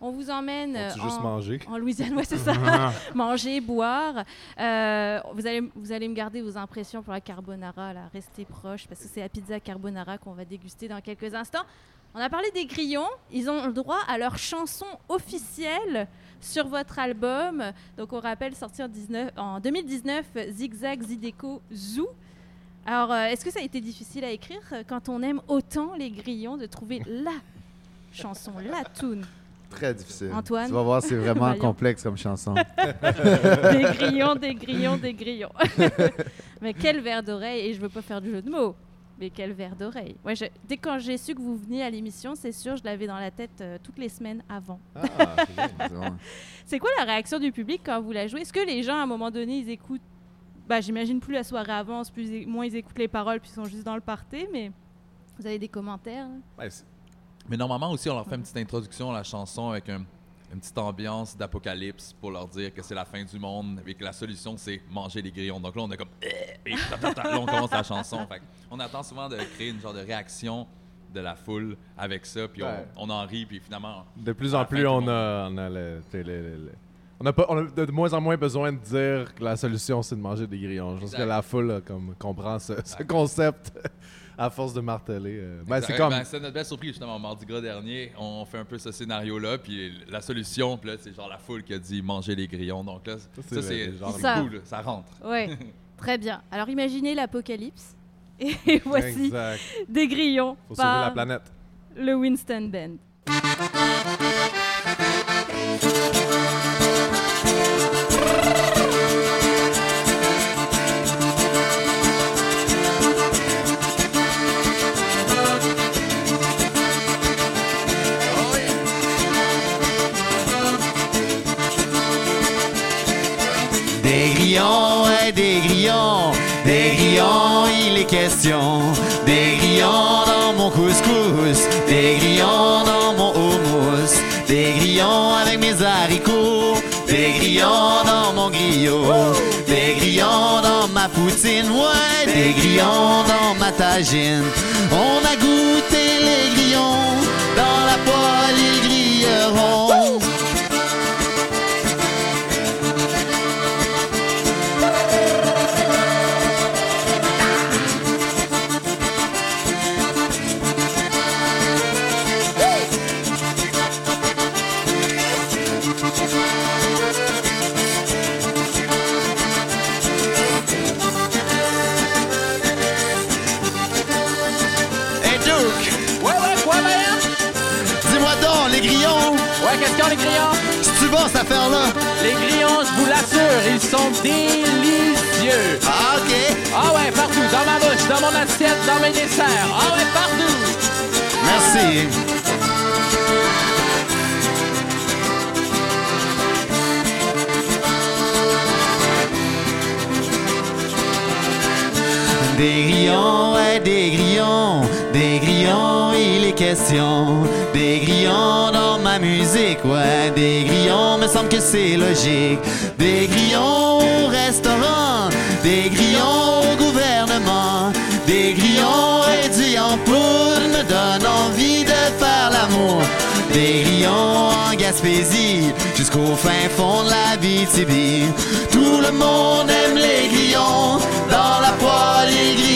on vous emmène euh, juste en, manger? en Louisiane, ouais, c'est ça. Manger, boire. Euh, vous, allez, vous allez me garder vos impressions pour la carbonara, là. Restez proches, parce que c'est la pizza carbonara qu'on va déguster dans quelques instants. On a parlé des grillons. Ils ont le droit à leur chanson officielle sur votre album. Donc, on rappelle, sorti en, 19 en 2019, Zigzag Zideco Zoo. Alors, euh, est-ce que ça a été difficile à écrire quand on aime autant les grillons de trouver la chanson, la tune Très difficile. Antoine? Tu vas voir, c'est vraiment complexe comme chanson. des grillons, des grillons, des grillons. mais quel verre d'oreille, et je veux pas faire du jeu de mots, mais quel verre d'oreille. Ouais, je- dès quand j'ai su que vous veniez à l'émission, c'est sûr, je l'avais dans la tête euh, toutes les semaines avant. Ah, c'est quoi la réaction du public quand vous la jouez? Est-ce que les gens, à un moment donné, ils écoutent bah, J'imagine plus la soirée avance, plus ils- moins ils écoutent les paroles, puis ils sont juste dans le party, mais vous avez des commentaires? Hein? Ouais, Mais normalement aussi, on leur fait une petite introduction à la chanson avec un- une petite ambiance d'apocalypse pour leur dire que c'est la fin du monde et que la solution, c'est manger les grillons. Donc là, on est comme... Eh, et ta, ta. Là, on commence la chanson. Fait on attend souvent de créer une genre de réaction de la foule avec ça, puis on- Ouais. on, en rit, puis finalement... De plus en plus, on monde. a, on a le, tu sais, le- le- le- on a pas, on a de, de moins en moins besoin de dire que la solution c'est de manger des grillons. Je pense que la foule là, comme, comprend ce, ce concept à force de marteler. euh. Ben, c'est comme. Ben, c'est notre belle surprise, justement, mardi gras dernier. On fait un peu ce scénario-là, puis la solution, puis là, c'est genre la foule qui a dit manger les grillons. Donc là, c'est ça, c'est genre Ça. cool, ça rentre. Ouais, très bien. Alors imaginez l'apocalypse. Et voici Exact. des grillons Faut sauver par la planète. le Winston Band. Des grillons dans mon couscous, des grillons dans mon houmous, des grillons avec mes haricots, des grillons dans mon griot, des grillons dans ma poutine, ouais, des grillons dans ma tagine. On a goûté les grillons dans la poêle, ils grilleront. Ils sont délicieux. Ah, ok. Ah ouais, partout, dans ma bouche, dans mon assiette, dans mes desserts. Ah ouais, partout. Merci. Des grillons, ouais, des grillons, des grillons, il est question. Des grillons dans ma musique, ouais, des grillons, me semble que c'est logique. Des grillons au restaurant, des grillons au gouvernement, des grillons réduits en poudre me donnent envie de faire l'amour. Des grillons en Gaspésie jusqu'au fin fond de la BTB. Tout le monde aime les grillons, dans la poêle ils grilleront.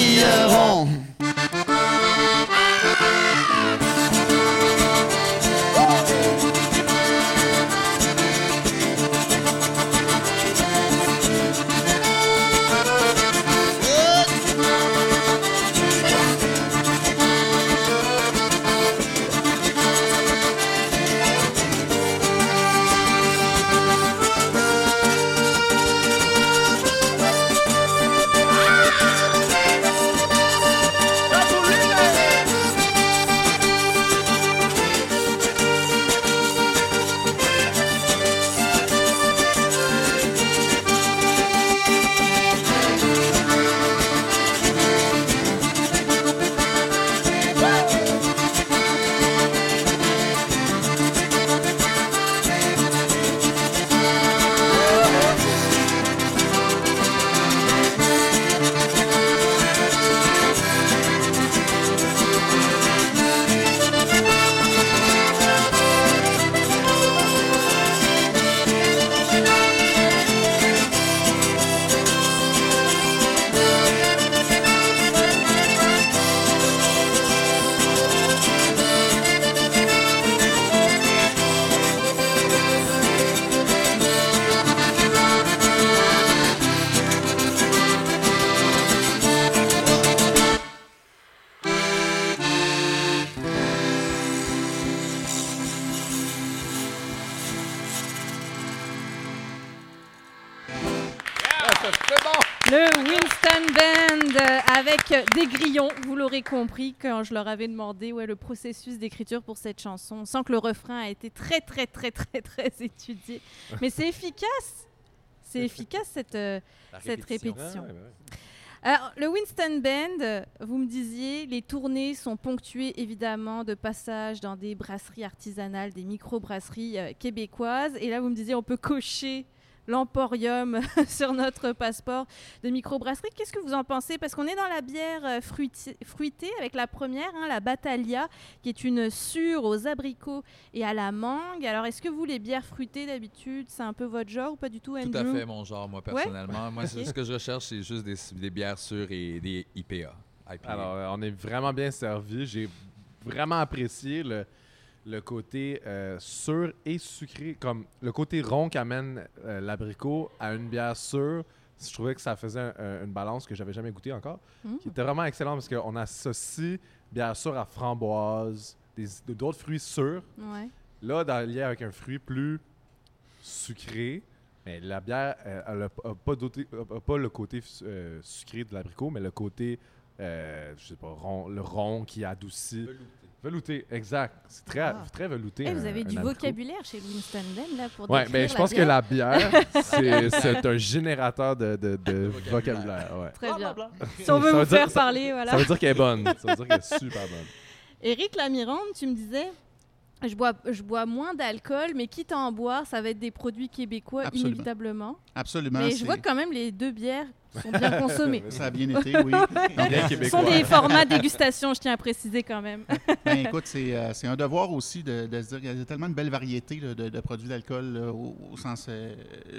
Compris quand je leur avais demandé ouais, le processus d'écriture pour cette chanson, sans que le refrain a été très très très très très étudié. Mais c'est efficace, c'est efficace cette, euh, cette répétition. Alors, le Winston Band, vous me disiez, les tournées sont ponctuées évidemment de passages dans des brasseries artisanales, des micro-brasseries euh, québécoises. Et là, vous me disiez, on peut cocher l'emporium sur notre passeport de microbrasserie. Qu'est-ce que vous en pensez? Parce qu'on est dans la bière euh, fruitée avec la première, hein, la Battaglia, qui est une sûre aux abricots et à la mangue. Alors, est-ce que vous, les bières fruitées d'habitude, c'est un peu votre genre ou pas du tout, Tout à fait mon genre, moi, personnellement. Moi, ce que je recherche, c'est juste des, des bières sûres et des IPA. IPA. Alors, euh, on est vraiment bien servi. J'ai vraiment apprécié le, le côté euh, sûr et sucré, comme le côté rond qu'amène euh, l'abricot à une bière sûre. Je trouvais que ça faisait un- un- une balance que j'avais jamais goûté encore, Mm. qui était vraiment excellent parce qu'on associe bière sûre à framboise, des- d'autres fruits sûrs. Ouais. Là, dans, lié avec un fruit plus sucré, mais la bière, euh, elle n'a pas, doté- a pas le côté euh, sucré de l'abricot, mais le côté, euh, je sais pas, rond, le rond qui adoucit. Velouté, exact. C'est très, Ah. très velouté. Vous avez un du vocabulaire chez Winston Ben là pour Ouais, décrire mais je pense que la bière, c'est un générateur de, de, de Vocabulaire. ouais. Très bien. Si on veut Ça vous veut dire- faire ça- parler, voilà. Ça veut dire qu'elle est bonne. Ça veut dire qu'elle est super bonne. Éric Lamirande, tu me disais, je bois, je bois moins d'alcool, mais quitte à en boire, ça va être des produits québécois Absolument. inévitablement. Absolument. mais je vois que quand même les deux bières sont bien consommées. Ça a bien été, oui. Ce sont des formats dégustation, je tiens à préciser quand même. Ben, écoute, c'est euh, c'est un devoir aussi de, de se dire qu'il y a tellement de belles variétés là, de, de produits d'alcool au, au sens euh,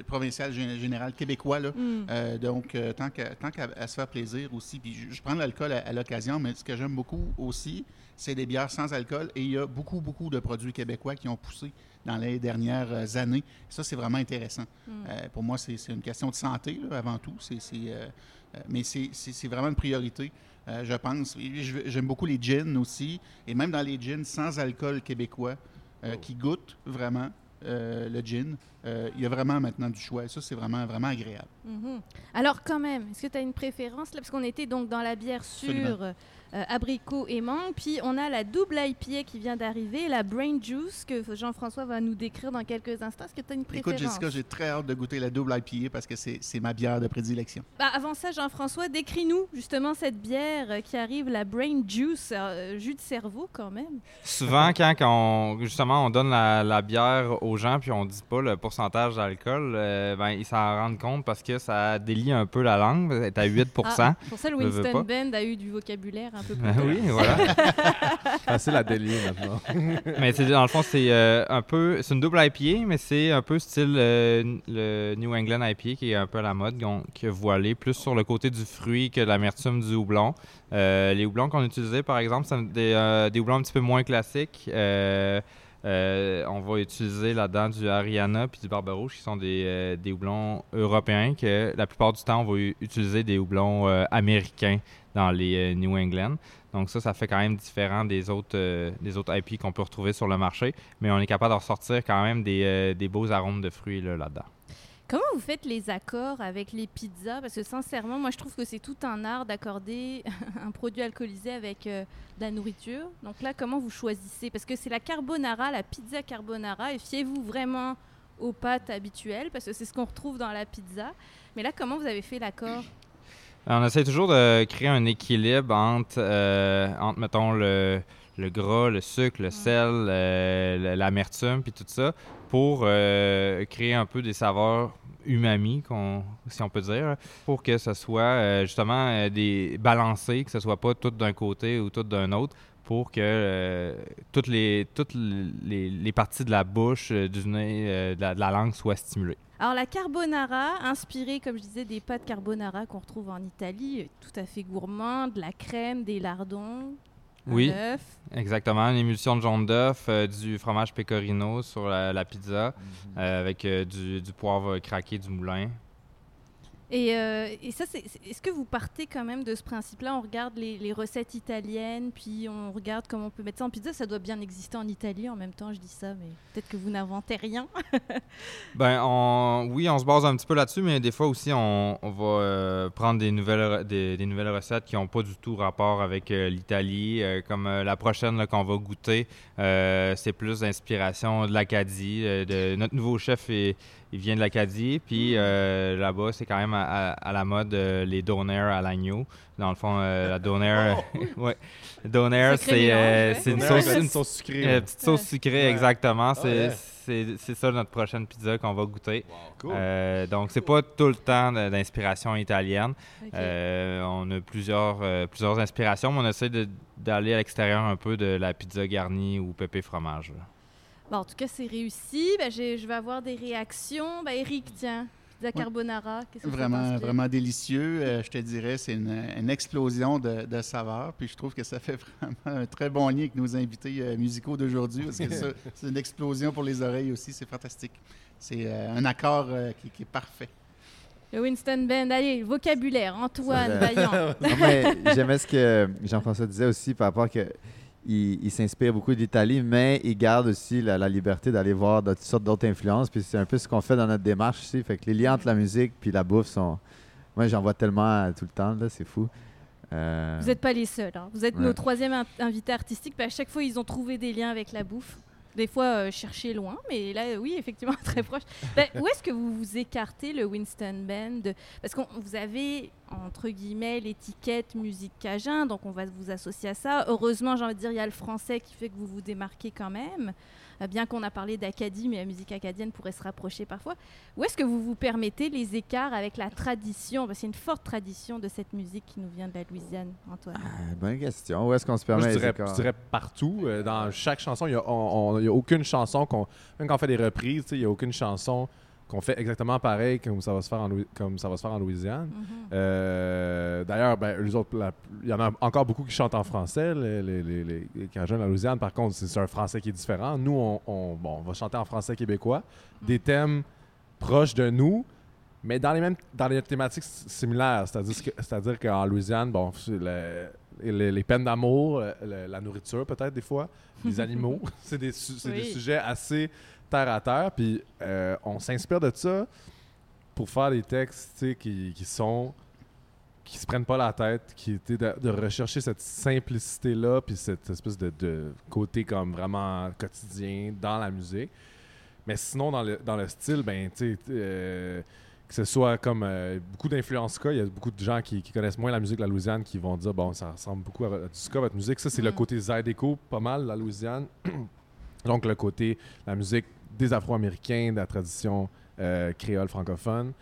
provincial, gé- général, québécois. Là. Mm. Euh, donc, euh, tant qu'à tant qu'à- à se faire plaisir aussi. Puis je, je prends de l'alcool à, à l'occasion, mais ce que j'aime beaucoup aussi, c'est des bières sans alcool. Et il y a beaucoup, beaucoup de produits québécois qui ont poussé dans les dernières euh, années. Ça, c'est vraiment intéressant. Mm. Euh, pour moi, c'est une question de santé, là, avant tout. C'est, euh, euh, mais c'est vraiment une priorité, euh, je pense. J'aime beaucoup les gins aussi. Et même dans les gins sans alcool québécois, euh, qui goûtent vraiment le gin, il y a vraiment maintenant du choix. Et ça, c'est vraiment, vraiment agréable. Mhm. Alors quand même, est-ce que tu as une préférence là? Parce qu'on était donc dans la bière Absolument. Euh, abricot et mangue, puis on a la double IPA qui vient d'arriver, la Brain Juice que Jean-François va nous décrire dans quelques instants. Est-ce que tu as une préférence Écoute, Jessica, j'ai très hâte de goûter la double IPA parce que c'est c'est ma bière de prédilection. Bah, avant ça, Jean-François, décris-nous justement cette bière qui arrive, la Brain Juice, euh, jus de cerveau quand même. Souvent, quand on, justement on donne la, la bière aux gens puis on dit pas le pourcentage d'alcool, euh, ben, ils s'en rendent compte parce que ça délie un peu la langue. Elle est à 8 Ah, pour ça, Winston. Bend a eu du vocabulaire un peu plus. Ben tôt. oui, voilà. Facile à délier maintenant. mais c'est dans le fond, c'est euh, un peu. C'est une double IPA, mais c'est un peu style euh, le New England IPA qui est un peu à la mode, qui a voilé plus sur le côté du fruit que de l'amertume du houblon. Euh, les houblons qu'on utilisait, par exemple, c'est des, euh, des houblons un petit peu moins classiques. Euh, euh, on va utiliser là-dedans du Ariana puis du Barbarouche, qui sont des, euh, des houblons européens, que la plupart du temps, on va utiliser des houblons euh, américains dans les euh, New England. Donc ça, ça fait quand même différent des autres, euh, des autres IP qu'on peut retrouver sur le marché, mais on est capable de ressortir quand même des, euh, des beaux arômes de fruits là, là-dedans. Comment vous faites les accords avec les pizzas? Parce que sincèrement, moi je trouve que c'est tout un art d'accorder un produit alcoolisé avec de la nourriture. Donc là, comment vous choisissez? Parce que c'est la carbonara, la pizza carbonara, et fiez-vous vraiment aux pâtes habituelles, parce que c'est ce qu'on retrouve dans la pizza. Mais là, comment vous avez fait l'accord? On essaie toujours de créer un équilibre entre, euh, entre mettons, le, le gras, le sucre, le sel, euh, l'amertume, puis tout ça, pour euh, créer un peu des saveurs umami, si on peut dire, pour que ce soit euh, justement euh, des balancé, que ce soit pas tout d'un côté ou tout d'un autre, pour que euh, toutes, les, toutes les, les parties de la bouche, euh, du nez, euh, de, la, de la langue soient stimulées. Alors la carbonara, inspirée, comme je disais, des pâtes carbonara qu'on retrouve en Italie, est tout à fait gourmand, de la crème, des lardons, Oui. Exactement, une émulsion de jaune d'œuf, euh, du fromage pecorino sur la, la pizza, euh, avec euh, du, du poivre craqué du moulin. Et, euh, et ça, c'est, est-ce que vous partez quand même de ce principe-là On regarde les, recettes italiennes, puis on regarde comment on peut mettre ça en pizza? Ça doit bien exister en Italie en même temps, je dis ça, mais peut-être que vous n'inventez rien. Ben, oui, on se base un petit peu là-dessus, mais des fois aussi, on, va euh, prendre des nouvelles, des, nouvelles recettes qui n'ont pas du tout rapport avec euh, l'Italie. Comme la prochaine qu'on va goûter, c'est plus d'inspiration de l'Acadie. de, notre nouveau chef, est- il vient de l'Acadie, puis euh, là-bas, c'est quand même à, à- à la mode euh, les donaires à l'agneau. Dans le fond, euh, la ouais, c'est euh, mélange, ouais. c'est une sauce, une une sauce sucrée. ouais. petite sauce sucrée, Ouais. exactement. C'est ouais. c'est- ça notre prochaine pizza qu'on va goûter. Cool. Donc, c'est pas tout le temps d'inspiration italienne. On a plusieurs, plusieurs inspirations, mais on essaie d'aller à l'extérieur un peu de la pizza garnie ou pépé fromage. là. Bon, en tout cas, c'est réussi. Ben, je vais avoir des réactions. Ben, Eric, tiens, pizza carbonara, qu'est-ce que Vraiment, vraiment délicieux. Euh, je te dirais, c'est une, une explosion de, de saveurs. Puis je trouve que ça fait vraiment un très bon lien avec nos invités euh, musicaux d'aujourd'hui. Parce que ça, c'est une explosion pour les oreilles aussi. C'est fantastique. C'est euh, un accord euh, qui, qui est parfait. Le Winston Bend, allez, vocabulaire, Antoine. Vaillant. Non, mais j'aimais ce que Jean-François disait aussi par rapport que il, il s'inspire beaucoup d'Italie, mais il garde aussi la, la liberté d'aller voir toutes sortes d'autres influences. Puis c'est un peu ce qu'on fait dans notre démarche ici. Fait que les liens entre la musique puis la bouffe sont. Moi, j'en vois tellement euh, tout le temps, là, c'est fou. Euh, Vous n'êtes pas les seuls. hein. Vous êtes Ouais. nos troisième in- invités artistiques. Puis à chaque fois, ils ont trouvé des liens avec la bouffe. Des fois, euh, chercher loin, mais là, euh, oui, effectivement, très proche. Ben, où est-ce que vous vous écartez le Winston Band? Parce que vous avez, entre guillemets, l'étiquette musique cajun, donc on va vous associer à ça. Heureusement, j'ai envie de dire, il y a le français qui fait que vous vous démarquez quand même. Euh, bien qu'on a parlé d'Acadie, mais la musique acadienne pourrait se rapprocher parfois. Où est-ce que vous vous permettez les écarts avec la tradition? Parce qu'il y a une forte tradition de cette musique qui nous vient de la Louisiane, Antoine. euh, bonne question. Où est-ce qu'on se Moi, permet je, les dirais, écarts? je dirais partout. euh, dans chaque chanson, il n'y a, on- on- il y a aucune chanson qu'on. Même quand on fait des reprises, il n'y a aucune chanson qu'on fait exactement pareil comme ça va se faire en, comme ça va se faire en Louisiane. Mhm. Euh, D'ailleurs, ben, les autres, la- il y en a encore beaucoup qui chantent en français, les, les, les, les- Cajuns de la Louisiane. Par contre, c'est un français qui est différent. Nous, on, on- bon, on va chanter en français québécois, des thèmes proches de nous, mais dans les mêmes dans les thématiques similaires. C'est-à-dire que- c'est-à-dire qu'en Louisiane, bon, le- les, les peines d'amour, la nourriture peut-être des fois, les animaux, c'est des, su- des sujets assez terre à terre. Puis euh, on s'inspire de ça pour faire des textes qui, qui sont qui se prennent pas la tête, qui étaient de, de rechercher cette simplicité-là, puis cette espèce de, de côté comme vraiment quotidien dans la musique. Mais sinon, dans le, dans le style, ben, tu sais, euh, que ce soit comme euh, beaucoup d'influences ska, il y a beaucoup de gens qui, qui connaissent moins la musique de la Louisiane qui vont dire, bon, ça ressemble beaucoup à, à du ska, votre musique. Ça, c'est le côté Zydeco, pas mal, la Louisiane. Donc, le côté, la musique des Afro-Américains, de la tradition euh, créole francophone.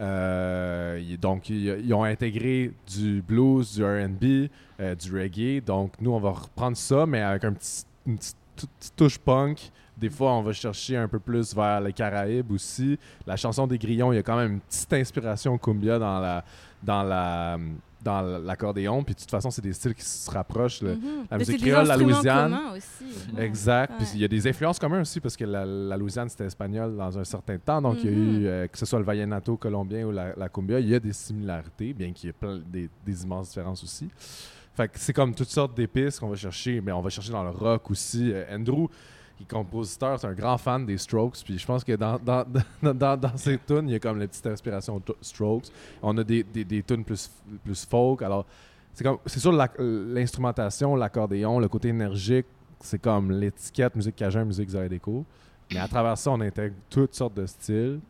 Euh, donc, ils ont intégré du blues, du RB, euh, du reggae. Donc, nous, on va reprendre ça, mais avec un petit, une petite, tou- petite touche punk. Des fois, on va chercher un peu plus vers les Caraïbes aussi. La chanson des Grillons, il y a quand même une petite inspiration cumbia dans la dans la dans l'accordéon. Puis de toute façon, c'est des styles qui se rapprochent. le- Mhm. la musique créole, la Louisiane. aussi. Ouais. Exact. Puis il y a des influences communes aussi parce que la, la Louisiane c'était espagnol dans un certain temps. Donc il y a eu, euh, que ce soit le vallenato colombien ou la, la cumbia, il y a des similarités, bien qu'il y ait plein des, des immenses différences aussi. Fait que c'est comme toutes sortes d'épices qu'on va chercher, mais on va chercher dans le rock aussi. Euh, Andrew, qui est compositeur, c'est un grand fan des Strokes. Puis je pense que dans, dans, dans, dans, ses tunes, il y a comme la petite inspiration Strokes. On a des, des, des tunes plus, plus folk. Alors, c'est comme c'est sûr l'instrumentation, l'accordéon, le côté énergique, c'est comme l'étiquette musique cajun, musique Zydeco. Mais à travers ça, on intègre toutes sortes de styles.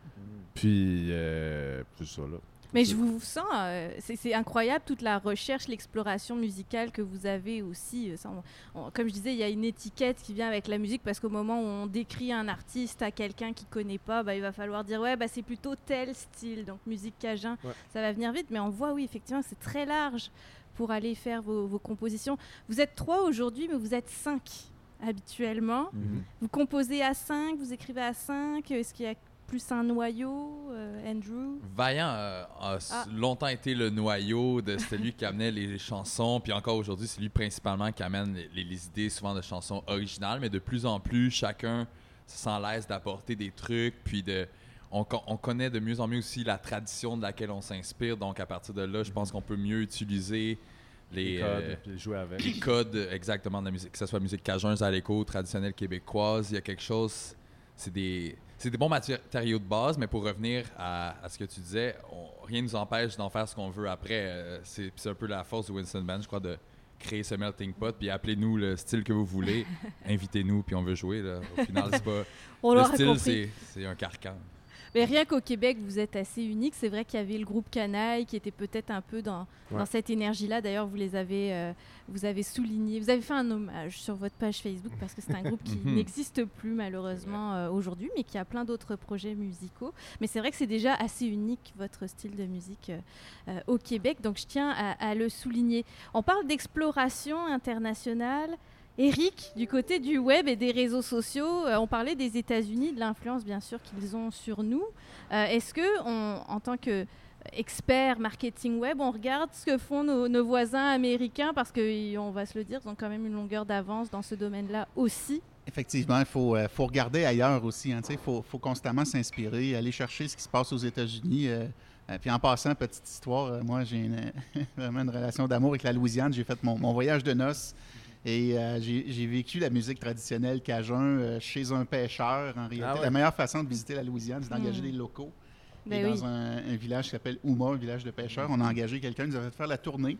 Puis, euh, c'est ça, là. Mais je vous sens, euh, c'est incroyable toute la recherche, l'exploration musicale que vous avez aussi. euh, ça, on- on- comme je disais, il y a une étiquette qui vient avec la musique parce qu'au moment où on décrit un artiste à quelqu'un qui connaît pas, bah, il va falloir dire ouais, bah, c'est plutôt tel style, donc musique cajun, Ouais. ça va venir vite. Mais on voit, oui, effectivement, c'est très large pour aller faire vos, vos compositions. Vous êtes trois aujourd'hui, mais vous êtes cinq habituellement. Mhm. Vous composez à cinq, vous écrivez à cinq. Est-ce qu'il y a plus un noyau, euh, Andrew? Vaillant euh, a Ah. longtemps été le noyau de c'était lui qui amenait les chansons, puis encore aujourd'hui, c'est lui principalement qui amène les, les- les idées souvent de chansons originales, mais de plus en plus, chacun se sent à l'aise d'apporter des trucs, puis de on, co- on connaît de mieux en mieux aussi la tradition de laquelle on s'inspire, donc à partir de là, je pense qu'on peut mieux utiliser les, Les codes, euh, jouer avec. les codes exactement de la musique, que ce soit musique cajun, zaléco, traditionnelle québécoise, il y a quelque chose, c'est des, c'est des bons matériaux de base, mais pour revenir à, à ce que tu disais, on- rien ne nous empêche d'en faire ce qu'on veut après. Euh, c'est, un peu la force du Winston Band, je crois, de créer ce melting pot, puis appelez-nous le style que vous voulez, invitez-nous, puis on veut jouer. Là. Au final, c'est pas... On le style, c'est un carcan. Mais rien qu'au Québec, vous êtes assez unique. C'est vrai qu'il y avait le groupe Canaille qui était peut-être un peu dans, Ouais. dans cette énergie-là. D'ailleurs, vous les avez, euh, vous avez souligné. Vous avez fait un hommage sur votre page Facebook parce que c'est un groupe qui Mhm. n'existe plus malheureusement euh, aujourd'hui, mais qui a plein d'autres projets musicaux. Mais c'est vrai que c'est déjà assez unique votre style de musique euh, euh, au Québec. Donc je tiens à, à le souligner. On parle d'exploration internationale. Eric, du côté du web et des réseaux sociaux, euh, on parlait des États-Unis, de l'influence bien sûr qu'ils ont sur nous. Euh, Est-ce que, en tant que expert marketing web, on regarde ce que font nos, voisins américains? Parce qu'on va se le dire, ils ont quand même une longueur d'avance dans ce domaine-là aussi. Effectivement, il faut, euh, regarder ailleurs aussi. Il faut, faut constamment s'inspirer, aller chercher ce qui se passe aux États-Unis. euh, euh, puis en passant, petite histoire, euh, moi j'ai vraiment une relation d'amour avec la Louisiane. J'ai fait mon voyage de noces et euh, j'ai vécu la musique traditionnelle cajun euh, chez un pêcheur. En réalité, Ah ouais? la meilleure façon de visiter la Louisiane, c'est d'engager Mm. des locaux. Ben et oui. dans un, un village qui s'appelle Ouma, un village de pêcheurs, on a engagé quelqu'un, nous avait fait faire la tournée.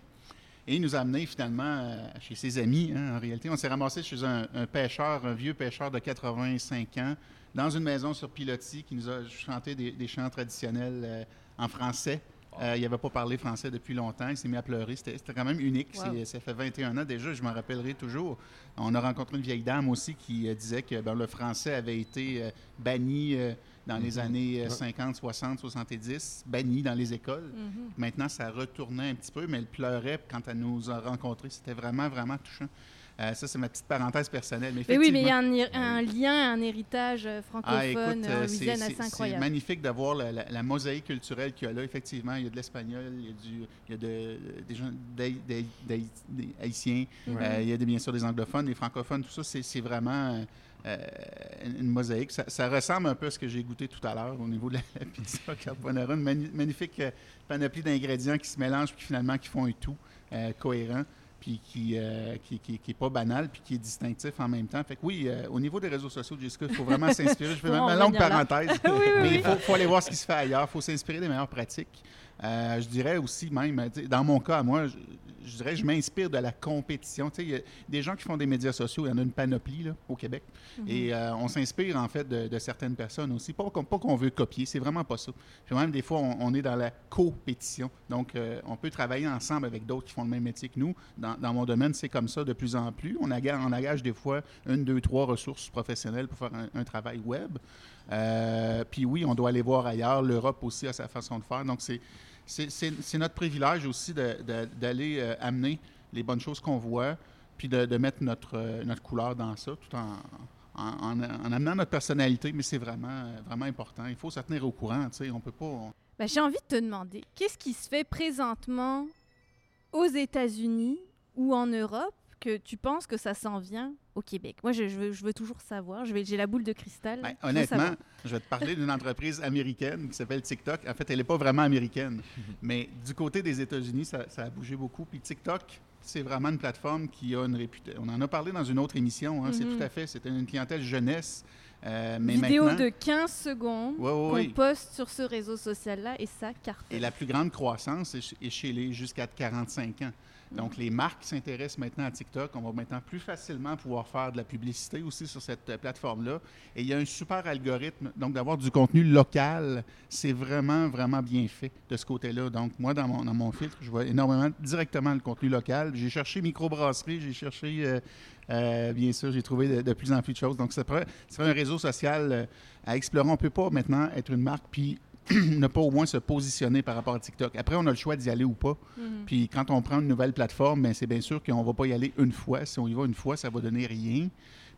Et il nous a amenés finalement euh, chez ses amis. hein, en réalité, on s'est ramassé chez un, un pêcheur, un vieux pêcheur de 85 ans, dans une maison sur pilotis qui nous a chanté des, des chants traditionnels euh, en français. Euh, il n'avait pas parlé français depuis longtemps. Il s'est mis à pleurer. C'était c'était quand même unique. Wow. C'est- Ça fait 21 ans déjà. Je m'en rappellerai toujours. On a rencontré une vieille dame aussi qui euh, disait que ben, le français avait été euh, banni euh, dans les années euh, 50, 60, 70, banni dans les écoles. Mhm. Maintenant, ça retournait un petit peu, mais elle pleurait quand elle nous a rencontrés. C'était vraiment, vraiment touchant. Euh, ça, c'est ma petite parenthèse personnelle. Mais Mais oui, mais il y a un, un lien, un héritage euh, francophone ah, écoute, euh, c'est- magnifique d'avoir la, la- la mosaïque culturelle qu'il y a là. Effectivement, il y a de l'espagnol, il y a, du, il y a de- des gens des haïtiens, euh, il y a bien sûr des anglophones, des francophones, tout ça, c'est vraiment euh, une mosaïque. Ça, ça ressemble un peu à ce que j'ai goûté tout à l'heure au niveau de la, la pizza carbonara. Une magnifique euh, panoplie d'ingrédients qui se mélangent puis finalement qui font un tout euh, cohérent puis qui euh, qui, qui, qui est pas banal, puis qui est distinctif en même temps. Fait que oui, euh, au niveau des réseaux sociaux, Jessica, il faut vraiment s'inspirer. Je fais en ma, longue parenthèse, Oui, oui, mais oui. il faut, faut aller voir ce qui se fait ailleurs. Il faut s'inspirer des meilleures pratiques. Euh, je dirais aussi même, dans mon cas, moi, je, je dirais, je m'inspire de la compétition. Tu sais, il y a des gens qui font des médias sociaux, il y en a une panoplie là, au Québec. Mhm. Et euh, on s'inspire en fait de, de certaines personnes aussi. Pas qu'on pas qu'on veut copier, c'est vraiment pas ça. Puis même des fois, on, on est dans la compétition. Donc, euh, on peut travailler ensemble avec d'autres qui font le même métier que nous. Dans, dans mon domaine, c'est comme ça de plus en plus. On engage, on des fois une, deux, trois ressources professionnelles pour faire un, un travail web. Euh, puis oui, on doit aller voir ailleurs. L'Europe aussi a sa façon de faire. Donc, c'est c'est- notre privilège aussi d'aller euh, amener les bonnes choses qu'on voit, puis de, mettre notre, euh, notre couleur dans ça, tout en, en, en- en amenant notre personnalité. Mais c'est vraiment, euh, vraiment important. Il faut se tenir au courant. tu sais. On peut pas. Ben, J'ai envie de te demander, qu'est-ce qui se fait présentement aux États-Unis ou en Europe que tu penses que ça s'en vient au Québec? Moi, je, je veux, je veux toujours savoir. Je vais- J'ai la boule de cristal. Ben, Je honnêtement, je vais te parler d'une entreprise américaine qui s'appelle TikTok. En fait, elle n'est pas vraiment américaine, mais du côté des États-Unis, ça, ça a bougé beaucoup. Puis TikTok, c'est vraiment une plateforme qui a une réputation. On en a parlé dans une autre émission, hein, c'est Mhm. tout à fait. C'était une clientèle jeunesse. euh, mais Vidéo de 15 secondes Ouais, ouais, qu'on poste sur ce réseau social-là et ça cartonne. Et la plus grande croissance est chez les jusqu'à 45 ans. Donc, les marques s'intéressent maintenant à TikTok. On va maintenant plus facilement pouvoir faire de la publicité aussi sur cette euh, plateforme-là. Et il y a un super algorithme. Donc, d'avoir du contenu local, c'est vraiment, vraiment bien fait de ce côté-là. Donc, moi, dans mon, filtre, je vois énormément directement le contenu local. J'ai cherché microbrasserie, j'ai cherché, euh, euh, bien sûr, j'ai trouvé de, de plus en plus de choses. Donc, c'est un réseau social à explorer. On ne peut pas maintenant être une marque puis ne pas au moins se positionner par rapport à TikTok. Après, on a le choix d'y aller ou pas. Mhm. Puis quand on prend une nouvelle plateforme, ben, c'est bien sûr qu'on ne va pas y aller une fois. Si on y va une fois, ça va donner rien.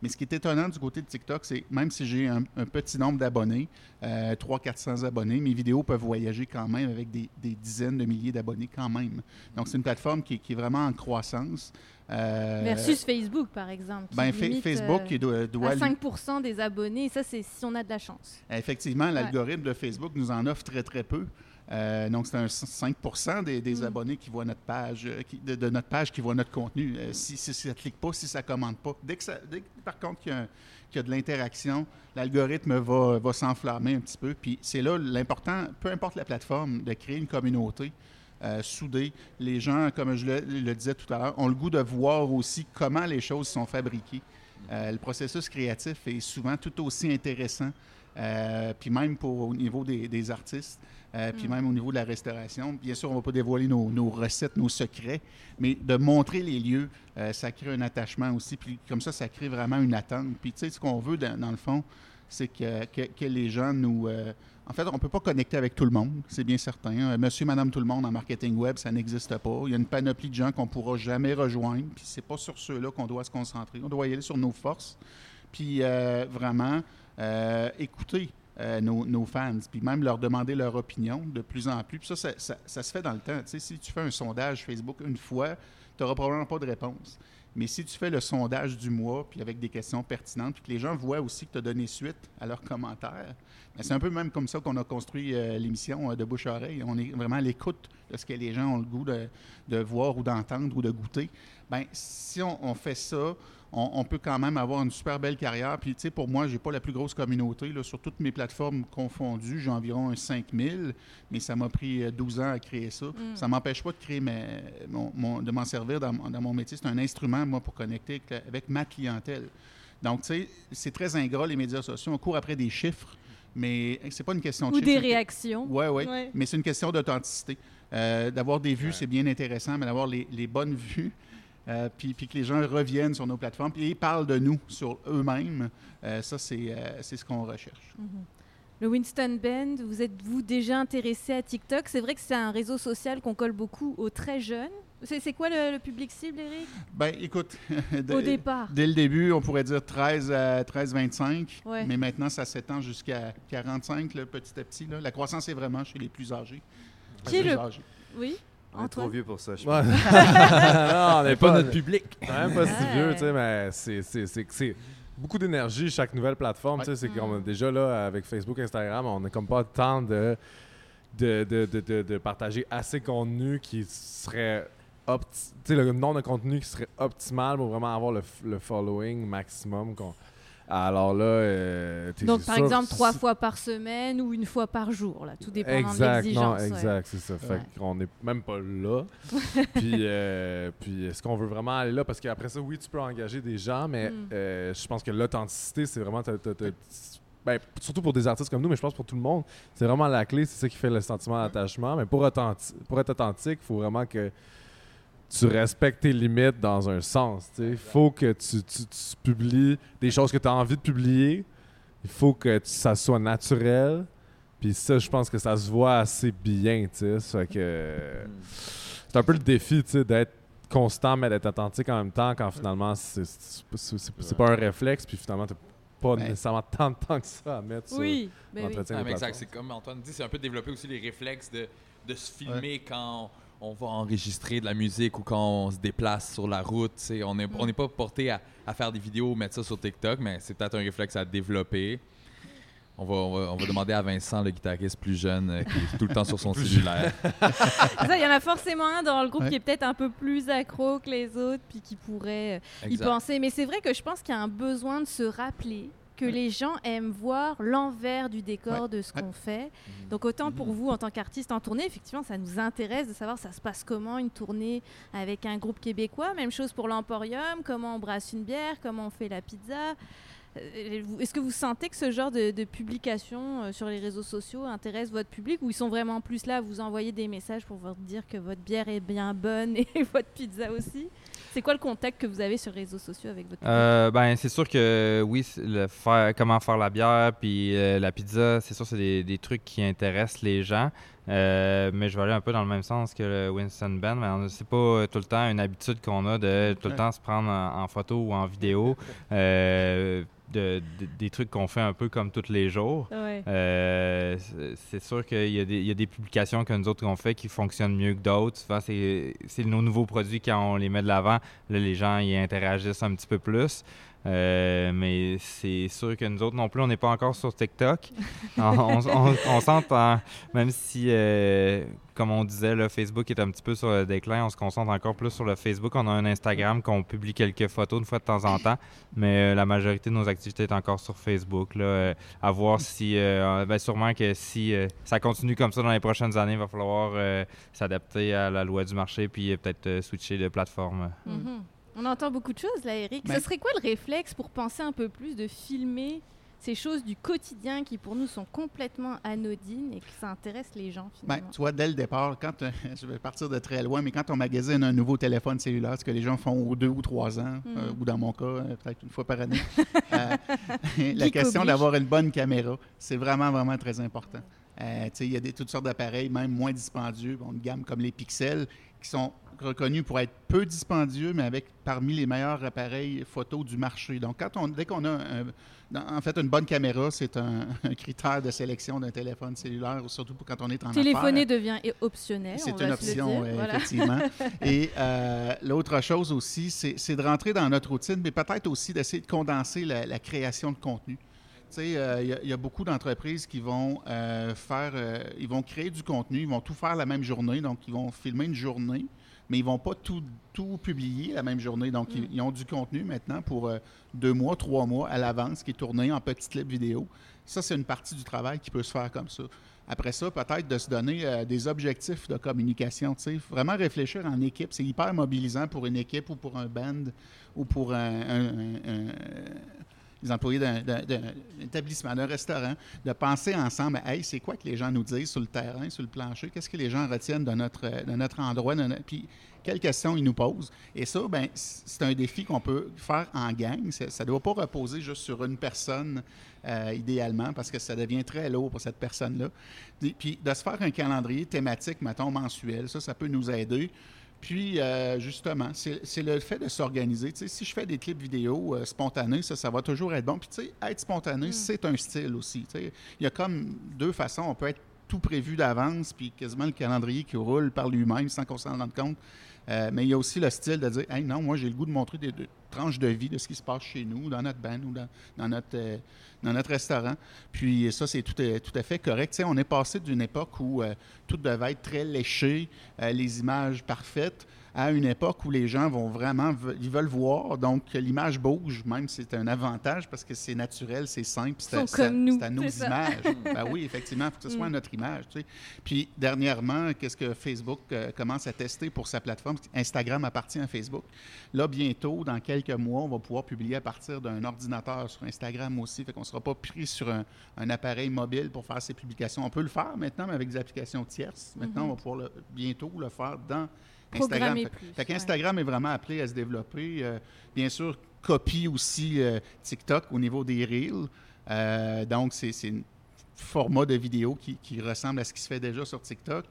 Mais ce qui est étonnant du côté de TikTok, c'est même si j'ai un, un petit nombre d'abonnés, euh, 300-400 abonnés, mes vidéos peuvent voyager quand même avec des, des dizaines de milliers d'abonnés quand même. Donc c'est une plateforme qui, est- qui est vraiment en croissance. Euh, Versus Facebook, par exemple. qui ben, limite, Facebook euh, qui doit, doit à lui- 5 des abonnés. Ça, c'est si on a de la chance. Effectivement, l'algorithme de Facebook nous en offre très, très peu. Euh, donc, c'est un 5 des, des Mm. abonnés qui voient notre page, euh, qui- de, de notre page qui voient notre contenu. Euh, si, si ça ne clique pas, si ça ne commande pas. Dès que, ça, dès que, par contre, qu'il y a, y de l'interaction, l'algorithme va, va s'enflammer un petit peu. Puis c'est là l'important, peu importe la plateforme, de créer une communauté. euh, soudée. Les gens, comme je le, le disais tout à l'heure, ont le goût de voir aussi comment les choses sont fabriquées. Le processus créatif est souvent tout aussi intéressant, puis même pour, au niveau des, des artistes, euh, puis Mm. même au niveau de la restauration. Bien sûr, on ne va pas dévoiler nos, nos recettes, nos secrets, mais de montrer les lieux, euh, ça crée un attachement aussi, puis comme ça, ça crée vraiment une attente. Puis tu sais, ce qu'on veut dans, dans le fond, c'est que, que, que les gens nous... euh, en fait, on ne peut pas connecter avec tout le monde, c'est bien certain. Monsieur, Madame, tout le monde en marketing web, ça n'existe pas. Il y a une panoplie de gens qu'on ne pourra jamais rejoindre, puis c'est pas sur ceux-là qu'on doit se concentrer. On doit y aller sur nos forces, puis euh, vraiment euh, écouter euh, nos, fans, puis même leur demander leur opinion de plus en plus. Puis ça, ça, se fait dans le temps. Si tu fais un sondage Facebook une fois, tu n'auras probablement pas de réponse. Mais si tu fais le sondage du mois, puis avec des questions pertinentes, puis que les gens voient aussi que tu as donné suite à leurs commentaires, ben, c'est un peu même comme ça qu'on a construit euh, l'émission euh, de bouche à oreille. On est vraiment à l'écoute de ce que les gens ont le goût de, de voir ou d'entendre ou de goûter. Ben, si on, on fait ça, on, peut quand même avoir une super belle carrière. Puis, tu sais, pour moi, j'ai pas la plus grosse communauté. Là, sur toutes mes plateformes confondues, j'ai environ un 5000, mais ça m'a pris euh, 12 ans à créer ça. Ça m'empêche pas de créer mes- mon- mon- de m'en servir dans, mon- dans mon métier. C'est un instrument, moi, pour connecter avec, ma clientèle. Donc, tu sais, c'est très ingrat, les médias sociaux. On court après des chiffres, mais c'est pas une question de Ou chiffres. des réactions. oui, oui. Ouais. Mais c'est une question d'authenticité. Euh, d'avoir des vues, c'est bien intéressant, mais d'avoir les, les bonnes vues, euh, puis, puis que les gens reviennent sur nos plateformes, ils parlent de nous sur eux-mêmes, euh, ça, c'est euh, ce qu'on recherche. Le Winston Band, vous êtes-vous déjà intéressé à TikTok? C'est vrai que c'est un réseau social qu'on colle beaucoup aux très jeunes. C'est quoi le, le public cible, Eric Ben, écoute, de- Au départ. dès le début, on pourrait dire 13 à 13-25, Ouais. mais maintenant, ça s'étend jusqu'à 45, là, petit à petit. là. La croissance est vraiment chez les plus âgés. Qui est le- âgés. Oui On est trop vieux pour ça, je Ouais. pense. non, on n'est pas pas, notre public. même pas si Ouais. vieux, tu sais, mais c'est- c'est- c'est c'est beaucoup d'énergie chaque nouvelle plateforme. tu sais, C'est comme Mm. déjà là, avec Facebook, Instagram, on n'a comme pas le temps de, de, de, de, de- de partager assez de contenu qui serait opti- tu sais, le nombre de contenu qui serait optimal pour vraiment avoir le, le following maximum. qu'on- Alors là, euh, Donc, par sûr- exemple, trois fois par semaine ou une fois par jour, là, tout dépendant de Exact, l'exigence. ouais. exact, c'est ça. Fait Ouais. qu'on n'est même pas là. puis, euh, puis est-ce qu'on veut vraiment aller là? Parce qu'après ça, oui, tu peux engager des gens, mais Mm. euh, je pense que l'authenticité, c'est vraiment... t'as- ben, surtout pour des artistes comme nous, mais je pense pour tout le monde, c'est vraiment la clé, c'est ça qui fait le sentiment d'attachement. Mais pour, pour être authentique, il faut vraiment que tu respectes tes limites dans un sens. Il faut que tu, tu- tu publies des choses que tu as envie de publier. Il faut que tu- ça soit naturel. Puis ça, je pense que ça se voit assez bien. fait que c'est un peu le défi d'être constant mais d'être authentique en même temps quand finalement c'est- pas un réflexe. Puis finalement, tu pas Ouais. nécessairement tant de temps que ça à mettre sur Oui, ben l'entretien Ah, plateformes. c'est comme Antoine dit, c'est un peu développer aussi les réflexes de, de se filmer quand on va enregistrer de la musique ou quand on se déplace sur la route. On n'est on pas porté à, à faire des vidéos, mettre ça sur TikTok, mais c'est peut-être un réflexe à développer. On va, on, va, on va demander à Vincent, le guitariste plus jeune, euh, qui est tout le temps sur son cellulaire. Il y en a forcément un dans le groupe Ouais. qui est peut-être un peu plus accro que les autres, puis qui pourrait euh, y penser. Mais c'est vrai que je pense qu'il y a un besoin de se rappeler que les gens aiment voir l'envers du décor Ouais. de ce Ouais. qu'on fait. Donc autant pour vous en tant qu'artiste en tournée, effectivement, ça nous intéresse de savoir ça se passe comment une tournée avec un groupe québécois. Même chose pour l'Emporium, comment on brasse une bière, comment on fait la pizza. Euh, Est-ce que vous sentez que ce genre de, de publication euh, sur les réseaux sociaux intéresse votre public ou ils sont vraiment plus là à vous envoyer des messages pour vous dire que votre bière est bien bonne et votre pizza aussi? C'est quoi le contact que vous avez sur les réseaux sociaux avec votre Euh, ben, c'est sûr que oui, le faire, comment faire la bière puis euh, la pizza, c'est sûr c'est des, des trucs qui intéressent les gens. Euh, mais je vais aller un peu dans le même sens que le Winston Band. Mais on- c'est pas euh, tout le temps une habitude qu'on a de tout le temps se prendre en, en photo ou en vidéo. de, de- des trucs qu'on fait un peu comme tous les jours. Ouais. Euh, c'est- sûr qu'il y, a des- il y a des publications que nous autres on fait qui fonctionnent mieux que d'autres. Souvent, c'est c'est nos nouveaux produits quand on les met de l'avant. Là, les gens y interagissent un petit peu plus. Euh, mais c'est sûr que nous autres non plus, on n'est pas encore sur TikTok. on on, on- on s'entend, même si, euh, comme on disait, le Facebook est un petit peu sur le déclin, on se concentre encore plus sur le Facebook. On a un Instagram qu'on publie quelques photos une fois de temps en temps, mais euh, la majorité de nos activités est encore sur Facebook. Là, euh, à voir si, euh, ben, sûrement que si euh, ça continue comme ça dans les prochaines années, il va falloir euh, s'adapter à la loi du marché puis euh, peut-être euh, switcher de plateforme. Mhm. On entend beaucoup de choses là, Eric. Ce serait quoi le réflexe pour penser un peu plus de filmer ces choses du quotidien qui pour nous sont complètement anodines et que ça intéresse les gens Ben, finalement? tu vois, dès le départ, quand euh, je vais partir de très loin, mais quand on magasine un nouveau téléphone cellulaire, ce que les gens font aux deux ou trois ans, euh, ou dans mon cas, euh, peut-être une fois par année, la question d'avoir une bonne caméra, c'est vraiment, vraiment très important. Tu sais, il y a des, toutes sortes d'appareils, même moins dispendieux, bon, une gamme comme les Pixels, qui sont reconnus pour être peu dispendieux, mais avec parmi les meilleurs appareils photo du marché. Donc, quand on, dès qu'on a un- en fait une bonne caméra, c'est un, un critère de sélection d'un téléphone cellulaire, surtout pour quand on est en Téléphoner affaires. devient optionnel. on C'est une option, Voilà. effectivement. Et euh, l'autre chose aussi, c'est de rentrer dans notre routine, mais peut-être aussi d'essayer de condenser la, la création de contenu. Tu sais, euh, il y a- il y, a beaucoup d'entreprises qui vont euh, faire, euh, ils vont créer du contenu, ils vont tout faire la même journée, donc ils vont filmer une journée mais ils vont pas tout, tout publier la même journée. Donc, ils, ils ont du contenu maintenant pour euh, deux mois, trois mois à l'avance qui est tourné en petits clips vidéo. Ça, c'est une partie du travail qui peut se faire comme ça. Après ça, peut-être de se donner euh, des objectifs de communication. tu sais. Vraiment réfléchir en équipe. C'est hyper mobilisant pour une équipe ou pour un band ou pour un, un- un- un- employés d'un établissement, d'un restaurant, de penser ensemble, hey, c'est quoi que les gens nous disent sur le terrain, sur le plancher, qu'est-ce que les gens retiennent de notre, notre endroit, puis quelles questions ils nous posent? Et ça, ben, c'est un défi qu'on peut faire en gang. Ça ne doit pas reposer juste sur une personne, euh, idéalement, parce que ça devient très lourd pour cette personne-là. Puis de se faire un calendrier thématique, mettons, mensuel, ça, ça peut nous aider. Puis, euh, justement, c'est le fait de s'organiser. Si je fais des clips vidéo euh, spontanés, ça, ça va toujours être bon. Puis, tu sais, être spontané, c'est un style aussi. Il y a comme deux façons. On peut être tout prévu d'avance, puis quasiment le calendrier qui roule par lui-même sans qu'on s'en rende compte. Euh, mais il y a aussi le style de dire Hey, non, moi, j'ai le goût de montrer des, de vie de ce qui se passe chez nous, dans notre band ou dans, notre, euh, dans notre restaurant. Puis ça, c'est tout, à- tout à fait correct. Tu on est passé d'une époque où euh, tout devait être très léché, euh, les images parfaites, à une époque où les gens vont vraiment, ils veulent voir, donc l'image bouge, même c'est un avantage parce que c'est naturel, c'est simple, c'est à, à- nous, à nos images. ben oui, effectivement, il faut que ce soit Mm. notre image. tu sais. Puis dernièrement, qu'est-ce que Facebook euh, commence à tester pour sa plateforme? Instagram appartient à Facebook. Là, bientôt, dans quelques mois, on va pouvoir publier à partir d'un ordinateur sur Instagram aussi. Fait qu'on ne sera pas pris sur un, un appareil mobile pour faire ces publications. On peut le faire maintenant, mais avec des applications tierces. Maintenant, on va pouvoir le- bientôt le faire dans Instagram. Fait, qu'Instagram est vraiment appelé à se développer. Euh, bien sûr, copie aussi euh, TikTok au niveau des Reels. Euh, donc, c'est un format de vidéo qui, qui ressemble à ce qui se fait déjà sur TikTok.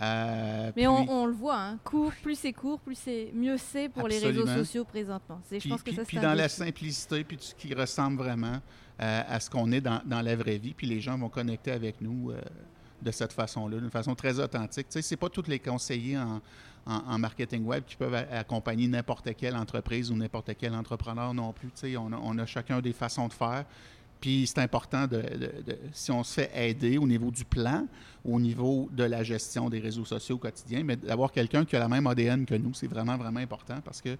Mais puis- on, on le voit, hein, court, plus c'est court, plus c'est mieux c'est pour les réseaux sociaux présentement. C'est- Je Puis, pense que puis- ça puis dans la simplicité, puis tout ce qui ressemble vraiment à ce qu'on est dans, dans la vraie vie, puis les gens vont connecter avec nous de cette façon-là, d'une façon très authentique. Tu sais, c'est pas tous les conseillers en, en- en marketing web qui peuvent accompagner n'importe quelle entreprise ou n'importe quel entrepreneur non plus. Tu sais, on, a, on a chacun des façons de faire. Puis c'est important, de, de- de- si on se fait aider au niveau du plan, au niveau de la gestion des réseaux sociaux au quotidien, mais d'avoir quelqu'un qui a la même ADN que nous, c'est vraiment, vraiment important parce que euh,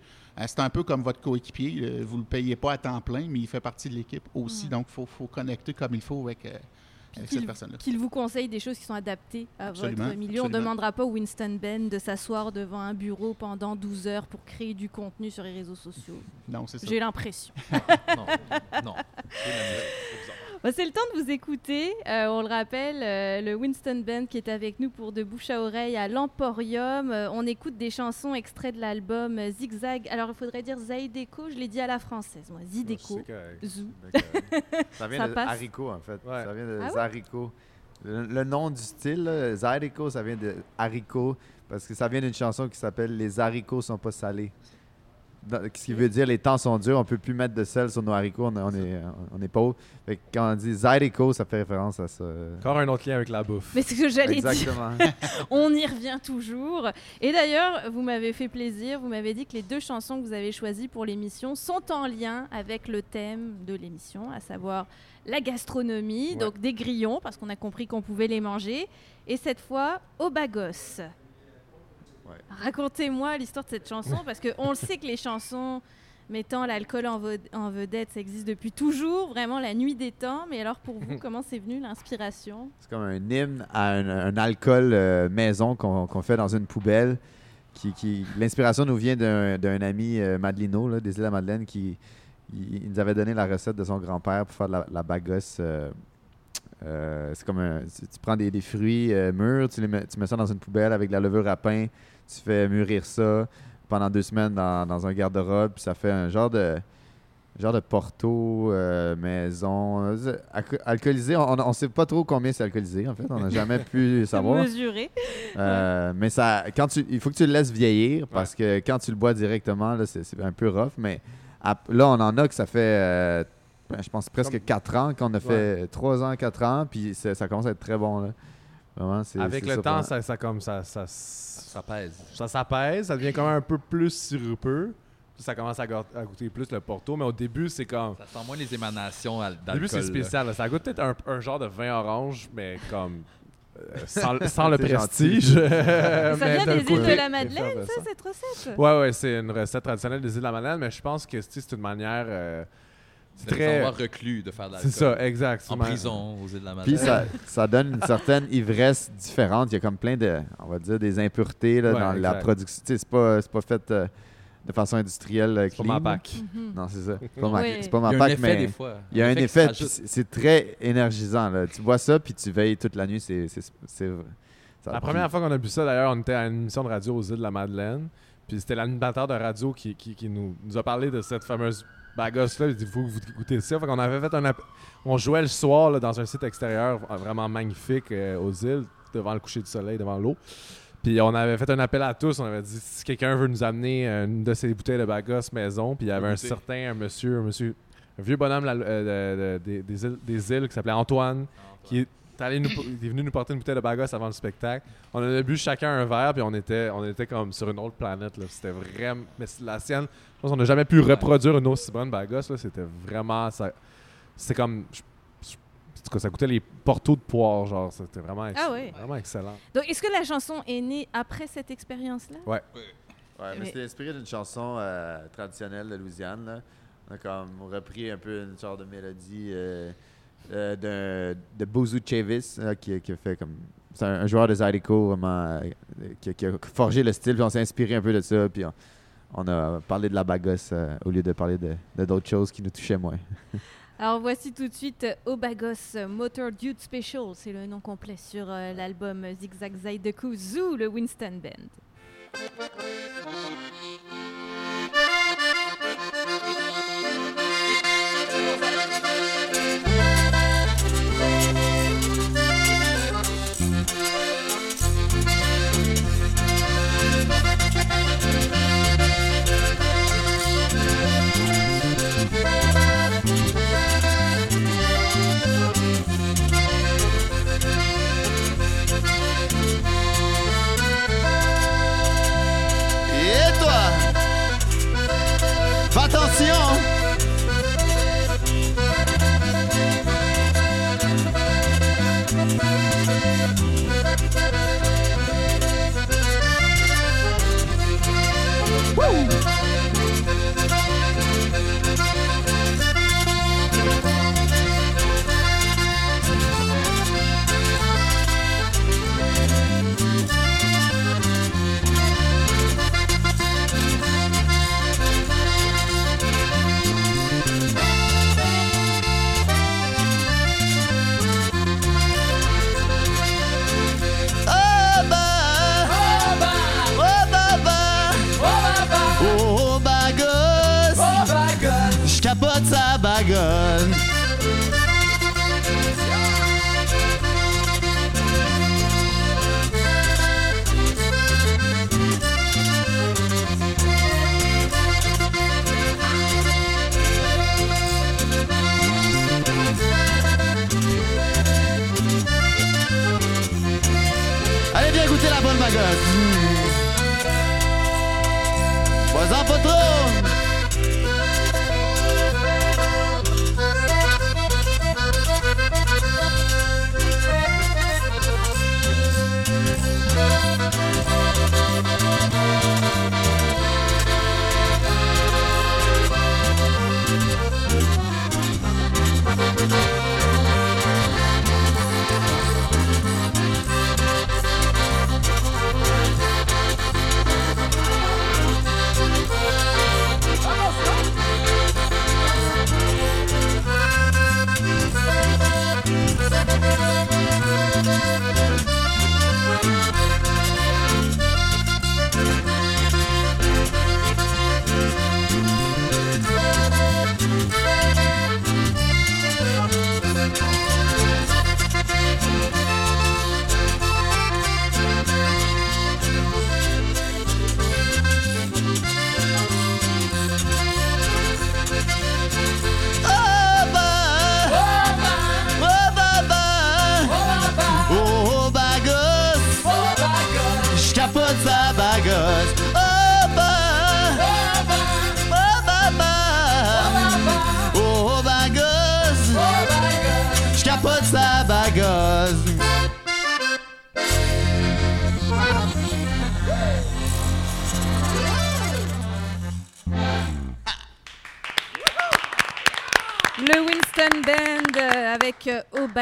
c'est un peu comme votre coéquipier. euh, vous ne le payez pas à temps plein, mais il fait partie de l'équipe aussi. Donc, il faut, faut connecter comme il faut avec, euh, avec cette qu'il- personne-là. qu'il vous conseille des choses qui sont adaptées à Absolument, votre milieu. On ne demandera pas au Winston Ben de s'asseoir devant un bureau pendant 12 heures pour créer du contenu sur les réseaux sociaux. Non, c'est ça. J'ai l'impression. non, non. C'est la- c'est bizarre. Bah, c'est le temps de vous écouter. Euh, on le rappelle, euh, le Winston Band qui est avec nous pour De Bouche à Oreille à l'Emporium. Euh, on écoute des chansons extraits de l'album Zigzag. Alors, il faudrait dire Zaideko, je l'ai dit à la française, moi. Zideco. Zou. Ça vient Ça de passe. haricot, en fait. Ouais. Ça vient de Ah ouais? Le, le nom du style, là, Zydeco, ça vient de haricot, parce que ça vient d'une chanson qui s'appelle Les haricots sont pas salés. Dans- ce qui veut dire les temps sont durs, on peut plus mettre de sel sur nos haricots, on, on est, on est pauvre. Fait que quand on dit Zydeco, ça fait référence à ça. Encore un autre lien avec la bouffe. Mais c'est ce que j'allais dire. Exactement. On y revient toujours. Et d'ailleurs, vous m'avez fait plaisir. Vous m'avez dit que les deux chansons que vous avez choisies pour l'émission sont en lien avec le thème de l'émission, à savoir la gastronomie, Ouais. donc des grillons, parce qu'on a compris qu'on pouvait les manger. Et cette fois, au bagos. Ouais. Racontez-moi l'histoire de cette chanson, parce qu'on le sait que les chansons mettant l'alcool en, en vedette, ça existe depuis toujours, vraiment la nuit des temps. Mais alors pour vous, comment c'est venu l'inspiration? C'est comme un hymne à un, un alcool euh, maison qu'on fait dans une poubelle. Qui, qui- L'inspiration nous vient d'un d'un ami, euh, Madelino, là, des îles à Madeleine, qui il, il nous avait donné la recette de son grand-père pour faire de la, la bagosse. euh, euh, c'est comme un, tu, tu prends des, des fruits euh, mûrs, tu, les mets, tu mets ça dans une poubelle avec de la levure à pain, tu fais mûrir ça pendant deux semaines dans, dans un garde-robe, puis ça fait un genre de genre de porto euh, maison alco- alcoolisé. On ne sait pas trop combien c'est alcoolisé en fait, on n'a jamais pu savoir. Mesuré. Euh, mais ça, quand tu, il faut que tu le laisses vieillir parce que quand tu le bois directement, c'est, un peu rough. Mais là, on en a que ça fait, euh, ben, je pense, presque Comme- 4 ans qu'on a fait 3 ans, 4 ans. Puis ça commence à être très bon. Là. Vraiment, c'est, Avec c'est le surprenant. temps, ça, ça comme ça, ça, Ça pèse. ça s'apaise, ça devient quand même un peu plus sirupeux. Puis ça commence à, go- à goûter plus le porto, mais au début, c'est comme. Ça sent moins les émanations Au début, c'est spécial. là. Ça goûte peut-être un, un genre de vin orange, mais comme sans, sans le prestige. euh, Ça vient des îles de la Madeleine, ça, cette recette? Ouais, ouais, c'est une recette traditionnelle des îles de la Madeleine, mais je pense que c'est une manière. euh, C'est très. reclus de faire de l'alcool. C'est ça, exact. c'est En prison, aux îles de la Puis Madeleine. ça, ça donne une certaine ivresse différente. Il y a comme plein de, on va dire, des impuretés là, Ouais, dans la production. Tu sais, c'est pas, c'est pas fait euh, de façon industrielle. euh, C'est pas ma pack. Mhm. Non, c'est ça. C'est pas ma, c'est pas Il ma y a un pack, effet mais des fois. il y a un effet. puis c'est très énergisant. Là. Tu bois ça, puis tu veilles toute la nuit. C'est, La première fois qu'on a bu ça, d'ailleurs, on était à une émission de radio aux îles de la Madeleine. Puis c'était l'animateur de radio qui, qui- qui nous, nous a parlé de cette fameuse bagosse-là. Il dit que vous goûtez ça. Fait qu'on avait fait un. On jouait le soir là, dans un site extérieur euh, vraiment magnifique euh, aux îles, devant le coucher du soleil, devant l'eau. Puis on avait fait un appel à tous. On avait dit si quelqu'un veut nous amener euh, une de ces bouteilles de bagosse maison. Puis il y avait un Goûter. certain un monsieur, un monsieur, un vieux bonhomme là, euh, de- de- des- des îles, des îles qui s'appelait Antoine, qui est, allé nous, il est venu nous porter une bouteille de bagosse avant le spectacle. On en a bu chacun un verre, puis on était, on était comme sur une autre planète. là. C'était vraiment. Mais c'est la sienne, je pense qu'on n'a jamais pu reproduire une aussi bonne bagosse. là. C'était vraiment. Ça, c'était comme. je- je- en tout cas, ça coûtait les portos de poire, genre. C'était vraiment, ex- Ah ouais. vraiment excellent. Donc, est-ce que la chanson est née après cette expérience-là? Ouais, Mais- mais c'était inspiré d'une chanson euh, traditionnelle de Louisiane. Là. On a comme repris un peu une sorte de mélodie euh, euh, de Bozo Chavis, qui, qui a fait comme. C'est un, joueur de Zydeco vraiment euh, qui, a forgé le style. Puis on s'est inspiré un peu de ça. Puis on, a parlé de la bagosse euh, au lieu de parler de de d'autres choses qui nous touchaient moins. Alors voici tout de suite Obagos Motor Dude Special, c'est le nom complet sur l'album Zigzag Zydeco Zoo, le Winston Band.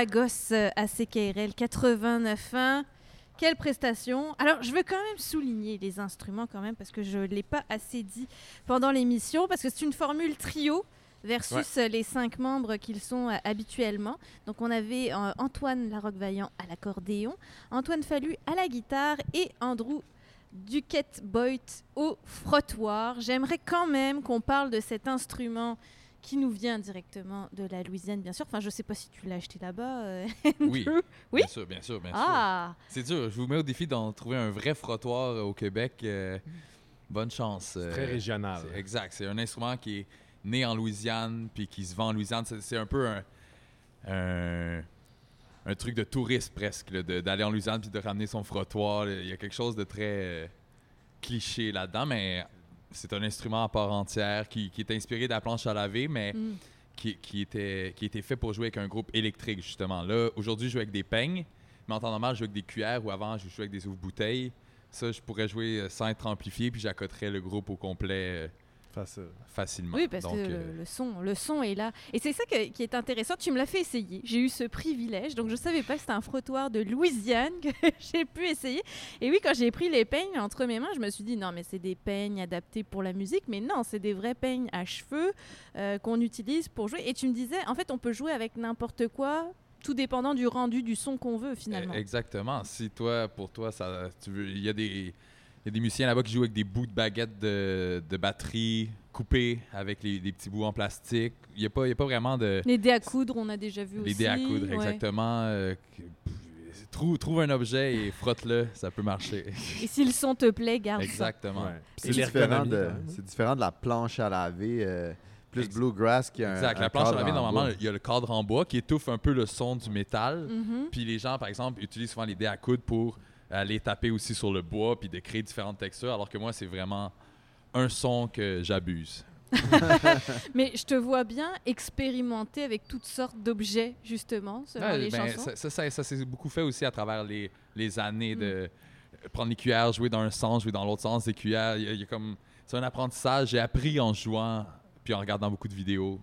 Obagos euh, à CKRL 89.1. Quelle prestation Alors, je veux quand même souligner les instruments quand même parce que je ne l'ai pas assez dit pendant l'émission parce que c'est une formule trio versus euh, les cinq membres qu'ils sont euh, habituellement. Donc, on avait euh, Antoine Larocque-Vaillant à l'accordéon, Antoine Fallu à la guitare et Andrew Duquette Boyd au frottoir. J'aimerais quand même qu'on parle de cet instrument qui nous vient directement de la Louisiane, bien sûr. Enfin, je sais pas si tu l'as acheté là-bas. euh, Oui. Oui? bien sûr, bien sûr, bien sûr. Ah, C'est dur. Je vous mets au défi d'en trouver un vrai frottoir au Québec. euh, bonne chance. C'est euh, très régional. c'est- Exact. C'est un instrument qui est né en Louisiane puis qui se vend en Louisiane. C'est c'est un peu un, un, un truc de touriste presque, là, de- d'aller en Louisiane puis de ramener son frottoir. Il y a quelque chose de très euh, cliché là-dedans, mais c'est un instrument à part entière qui, qui est inspiré de la planche à laver, mais Mm. qui, qui était, qui était fait pour jouer avec un groupe électrique, justement. Là, aujourd'hui, je joue avec des peignes, mais en temps normal, je joue avec des cuillères ou avant, je jouais avec des ouvre-bouteilles. Ça, je pourrais jouer euh, sans être amplifié, puis j'accoterais le groupe au complet euh, Facile. facilement. Oui, parce Donc, que euh, le, son, le son est là. Et c'est ça que- qui est intéressant. Tu me l'as fait essayer. J'ai eu ce privilège. Donc, je savais pas que c'était un frottoir de Louisiane que j'ai pu essayer. Et oui, quand j'ai pris les peignes entre mes mains, je me suis dit, non, mais c'est des peignes adaptés pour la musique. Mais non, c'est des vrais peignes à cheveux euh, qu'on utilise pour jouer. Et tu me disais, en fait, on peut jouer avec n'importe quoi, tout dépendant du rendu du son qu'on veut, finalement. Euh, Exactement. Si toi, pour toi, ça, tu veux, il y a des, y a des musiciens là-bas qui jouent avec des bouts de baguettes de, de batterie coupés avec les, des petits bouts en plastique. Il n'y a, pas- il y a pas vraiment de. Les dés à coudre, on a déjà vu aussi. Les dés à coudre, ouais. exactement. euh, trouve, trouve un objet et frotte-le, ça peut marcher. Et si le son te plaît, garde ça. exactement. Ouais. C'est différent, de, même. c'est différent de la planche à laver, euh, plus bluegrass qui a un, Exact. un La planche à laver, en normalement, il y a le cadre en bois qui étouffe un peu le son du métal. Mhm. Puis les gens, par exemple, utilisent souvent les dés à coudre pour aller taper aussi sur le bois puis de créer différentes textures, alors que moi, c'est vraiment un son que j'abuse. Mais je te vois bien expérimenter avec toutes sortes d'objets, justement, selon Ouais, les ben, chansons. ça, ça, ça- ça s'est beaucoup fait aussi à travers les, les années Mm. de prendre les cuillères, jouer dans un sens, jouer dans l'autre sens des cuillères. Il y a- il y a comme c'est un apprentissage. J'ai appris en jouant puis en regardant beaucoup de vidéos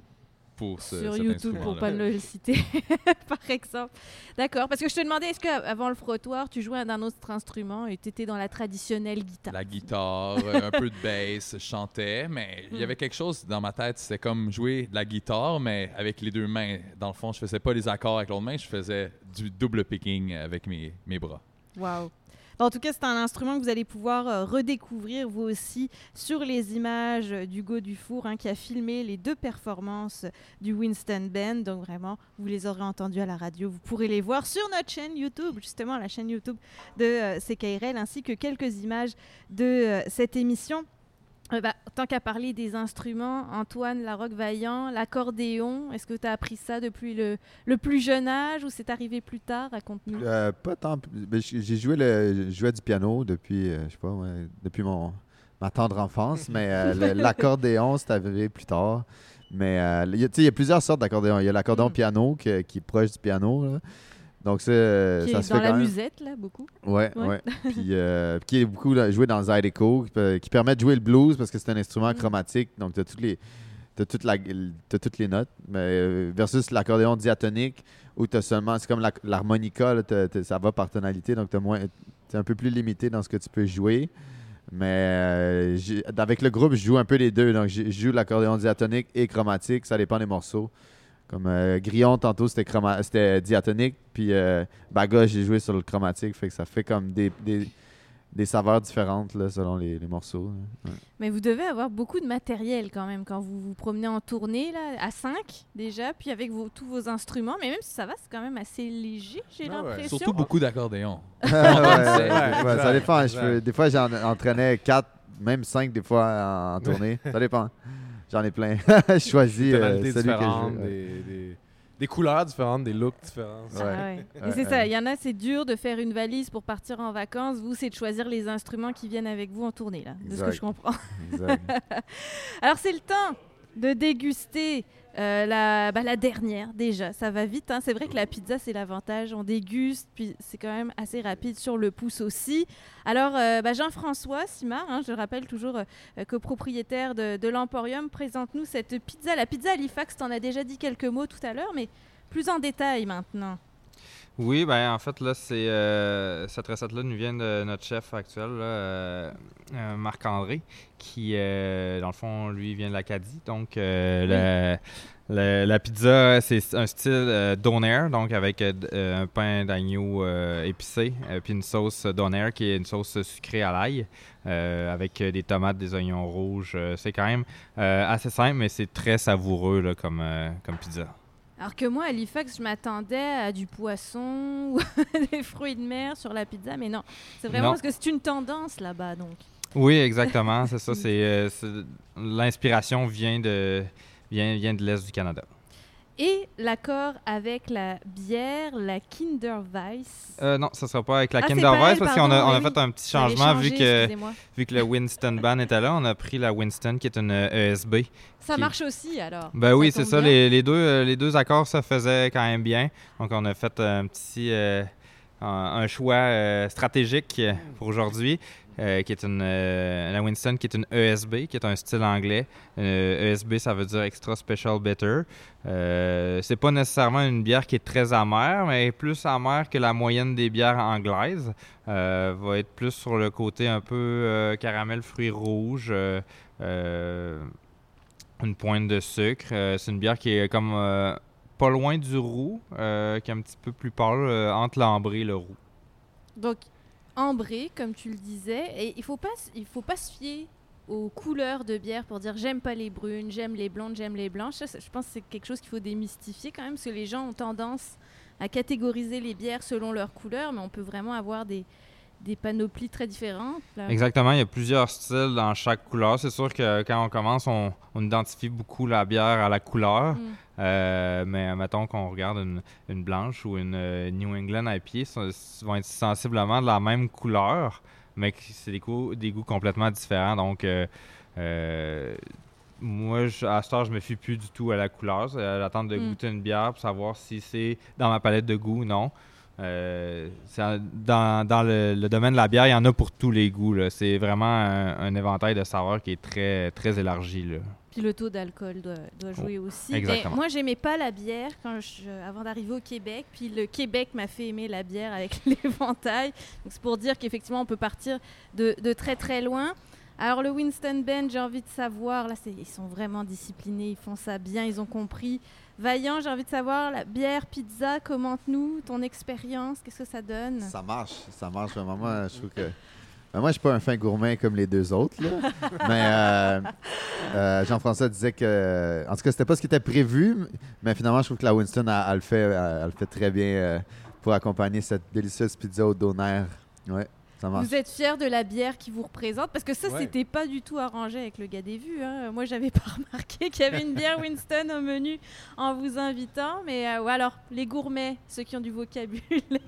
pour ce, Sur cet YouTube, pour pas le citer, par exemple. D'accord, parce que je te demandais, est-ce qu'avant le frottoir, tu jouais d'un autre instrument et tu étais dans la traditionnelle guitare? La guitare, euh, un peu de bass, je chantais, mais il y Mm. avait quelque chose dans ma tête, c'était comme jouer de la guitare, mais avec les deux mains. Dans le fond, je faisais pas les accords avec l'autre main, je faisais du double picking avec mes, mes bras. Waouh En tout cas, c'est un instrument que vous allez pouvoir euh, redécouvrir vous aussi sur les images euh, d'Hugo Dufour hein, qui a filmé les deux performances du Winston Band. Donc vraiment, vous les aurez entendues à la radio. Vous pourrez les voir sur notre chaîne YouTube, justement la chaîne YouTube de euh, CKRL, ainsi que quelques images de cette émission. Euh, bah, tant qu'à parler des instruments, Antoine Larocque-Vaillant, l'accordéon, est-ce que tu as appris ça depuis le, le plus jeune âge ou c'est arrivé plus tard? Raconte-nous. Euh, pas tant. mais J'ai joué, le, du piano depuis, euh, je sais pas, ouais, depuis mon, ma tendre enfance, mais l'accordéon, c'est arrivé plus tard. Mais il y a- plusieurs sortes d'accordéon. Il y a l'accordéon Mm. piano qui, qui est proche du piano. là. Donc, ça, euh, qui ça est se dans fait la même. musette, là, beaucoup. Ouais, Ouais. ouais. Puis, euh, qui est beaucoup là, joué dans le Zydeco, qui, qui permet de jouer le blues parce que c'est un instrument Mm. chromatique. Donc, tu as toutes les. Toute la- toutes les notes, mais euh, versus l'accordéon diatonique où tu seulement, c'est comme l'harmonica, ça va par tonalité, donc tu es un peu plus limité dans ce que tu peux jouer. Mais euh, avec le groupe, je joue un peu les deux. Donc, je joue l'accordéon diatonique et chromatique, ça dépend des morceaux. Comme euh, Grillon, tantôt, c'était chroma- c'était diatonique, puis euh, Baga, j'ai joué sur le chromatique, fait que ça fait comme des, des, des saveurs différentes là, selon les, les morceaux. Ouais. Mais vous devez avoir beaucoup de matériel quand même quand vous vous promenez en tournée, là, à 5 déjà, puis avec vos, tous vos instruments. Mais même si ça va, c'est quand même assez léger, j'ai Ah ouais. l'impression. Surtout beaucoup d'accordéons. Ouais, ça dépend. Je des fois, j'en entraînais quatre, même cinq des fois en tournée. ça dépend. J'en ai plein. je choisis Des euh, tonalités celui que je différentes, veux. ouais. des, des- des couleurs différentes, des looks différents. Ah Ouais. c'est ouais. ça, il y en a, c'est dur de faire une valise pour partir en vacances. Vous, c'est de choisir les instruments qui viennent avec vous en tournée, là, de ce que je comprends. Exact. Alors, c'est le temps de déguster euh, la, bah, la dernière, déjà. Ça va vite. hein. C'est vrai que la pizza, c'est l'avantage. On déguste, puis c'est quand même assez rapide sur le pouce aussi. Alors, euh, bah, Jean-François Simard, hein, je le rappelle toujours euh, copropriétaire de, de l'Emporium, présente-nous cette pizza. La pizza Halifax, tu en as déjà dit quelques mots tout à l'heure, mais plus en détail maintenant. Oui, ben en fait, là, c'est euh, cette recette-là nous vient de notre chef actuel, euh, euh, Marc-André, qui, euh, dans le fond, lui, vient de l'Acadie. Donc, la pizza, c'est un style donair, donc avec un pain d'agneau épicé, puis une sauce donair qui est une sauce sucrée à l'ail, avec des tomates, des oignons rouges. C'est quand même assez simple, mais c'est très savoureux là, comme, comme pizza. Alors que moi, à Halifax, je m'attendais à du poisson ou des fruits de mer sur la pizza, mais non. C'est vraiment Non. parce que c'est une tendance là-bas, donc. Oui, exactement, c'est ça. C'est, euh, c'est- l'inspiration vient de vient, vient de l'est du Canada. Et l'accord avec la bière, la Kinder Weiss. Euh, non, ça sera pas avec la Ah, Kinder Weiss parce qu'on a, pardon, on a oui, fait un petit changement vu que vu que le Winston Band était là, on a pris la Winston qui est une euh, ESB. Ça qui- marche aussi, alors. Ben oui, c'est ça. Les, les deux, euh, les deux accords se faisaient quand même bien. Donc, on a fait un petit euh, un, un choix euh, stratégique euh, pour aujourd'hui, euh, qui est une euh, la Winston, qui est une ESB, qui est un style anglais. Euh, ESB, ça veut dire Extra Special Bitter. C'est pas nécessairement une bière qui est très amère, mais plus amère que la moyenne des bières anglaises. Va être plus sur le côté un peu caramel fruits rouges. une pointe de sucre. C'est une bière qui est comme pas loin du roux, qui est un petit peu plus pâle entre l'ambré et le roux. Donc, ambré, comme tu le disais. Et il faut pas, il faut pas se fier aux couleurs de bière pour dire j'aime pas les brunes, j'aime les blondes, j'aime les blanches. Je pense que c'est quelque chose qu'il faut démystifier quand même, parce que les gens ont tendance à catégoriser les bières selon leur couleur, mais on peut vraiment avoir des, des panoplies très différentes. là. Exactement, il y a plusieurs styles dans chaque couleur. C'est sûr que quand on commence, on, on identifie beaucoup la bière à la couleur. Mm. Euh, mais mettons qu'on regarde une, une blanche ou une euh, New England ça- ça vont être sensiblement de la même couleur, mais c'est des goûts, des goûts complètement différents. Donc, euh, euh, moi, je- à ce temps, je me fie plus du tout à la couleur. À l'attente de Mm. goûter une bière pour savoir si c'est dans ma palette de goûts ou non. Euh, un- dans dans le, le domaine de la bière, il y en a pour tous les goûts. C'est vraiment un, un éventail de saveurs qui est très, très élargi. Là. Puis le taux d'alcool doit, doit jouer aussi. Oh, exactement. Mais moi, j'aimais pas la bière quand je, avant d'arriver au Québec. Puis le Québec m'a fait aimer la bière avec l'éventail. Donc c'est pour dire qu'effectivement, on peut partir de, de très très loin. Alors le Winston Bend, j'ai envie de savoir, là, ils sont vraiment disciplinés, ils font ça bien, ils ont compris. Vaillant, j'ai envie de savoir, la bière, pizza, commente-nous ton expérience, qu'est-ce que ça donne? Ça marche, ça marche. Moi, je trouve que. Ben, moi, je suis pas un fin gourmet comme les deux autres, là. mais euh, euh, Jean-François disait que. En tout cas, c'était pas ce qui était prévu, mais finalement, je trouve que la Winston, elle, elle le, fait, elle, elle le fait très bien euh, pour accompagner cette délicieuse pizza au. Ouais, ça marche. Vous êtes fiers de la bière qui vous représente Parce que ça, Ouais. c'était pas du tout arrangé avec le gars des vues. hein. Moi, j'avais pas remarqué qu'il y avait une bière Winston au menu en vous invitant. Mais euh, ouais, alors, les gourmets, ceux qui ont du vocabulaire,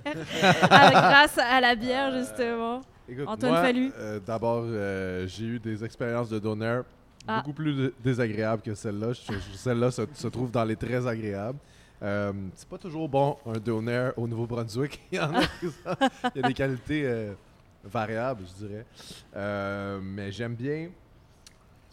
grâce à la bière, justement. Écoute, Antoine moi, Fallu. euh, D'abord, euh, j'ai eu des expériences de donneur Ah. beaucoup plus dé- désagréables que celle-là. Celle-là se, se trouve dans les très agréables. Euh, c'est pas toujours bon un donor au Nouveau-Brunswick. Il y en a qui sont- il y a des qualités variables, je dirais. Euh, mais j'aime bien.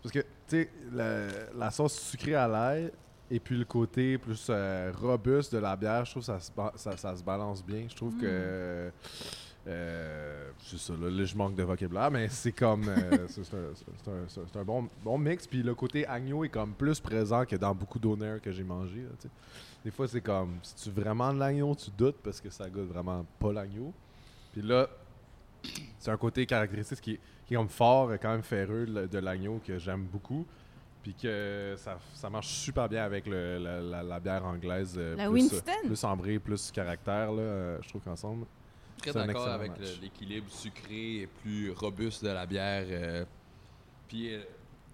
Parce que, tu sais, la, la sauce sucrée à l'ail et puis le côté plus euh, robuste de la bière, je trouve que ça se, ça, ça se balance bien. Je trouve Mm. que. Euh, c'est ça, là, là, je manque de vocabulaire, mais c'est comme. euh, c'est un, c'est un- c'est un- bon, bon mix. Puis le côté agneau est comme plus présent que dans beaucoup d'honneurs que j'ai mangé. là. Des fois, c'est comme. Si tu veux vraiment de l'agneau, tu doutes parce que ça goûte vraiment pas l'agneau. Puis là, c'est un côté caractéristique qui est, qui est comme fort, quand même ferreux le- de l'agneau que j'aime beaucoup. Puis que ça, ça marche super bien avec le- la, la- la bière anglaise. euh, La plus, Winston? euh, plus ambrée, plus caractère, là, euh, je trouve qu'ensemble. Très d'accord avec l'équilibre sucré et plus robuste de la bière. euh, puis euh,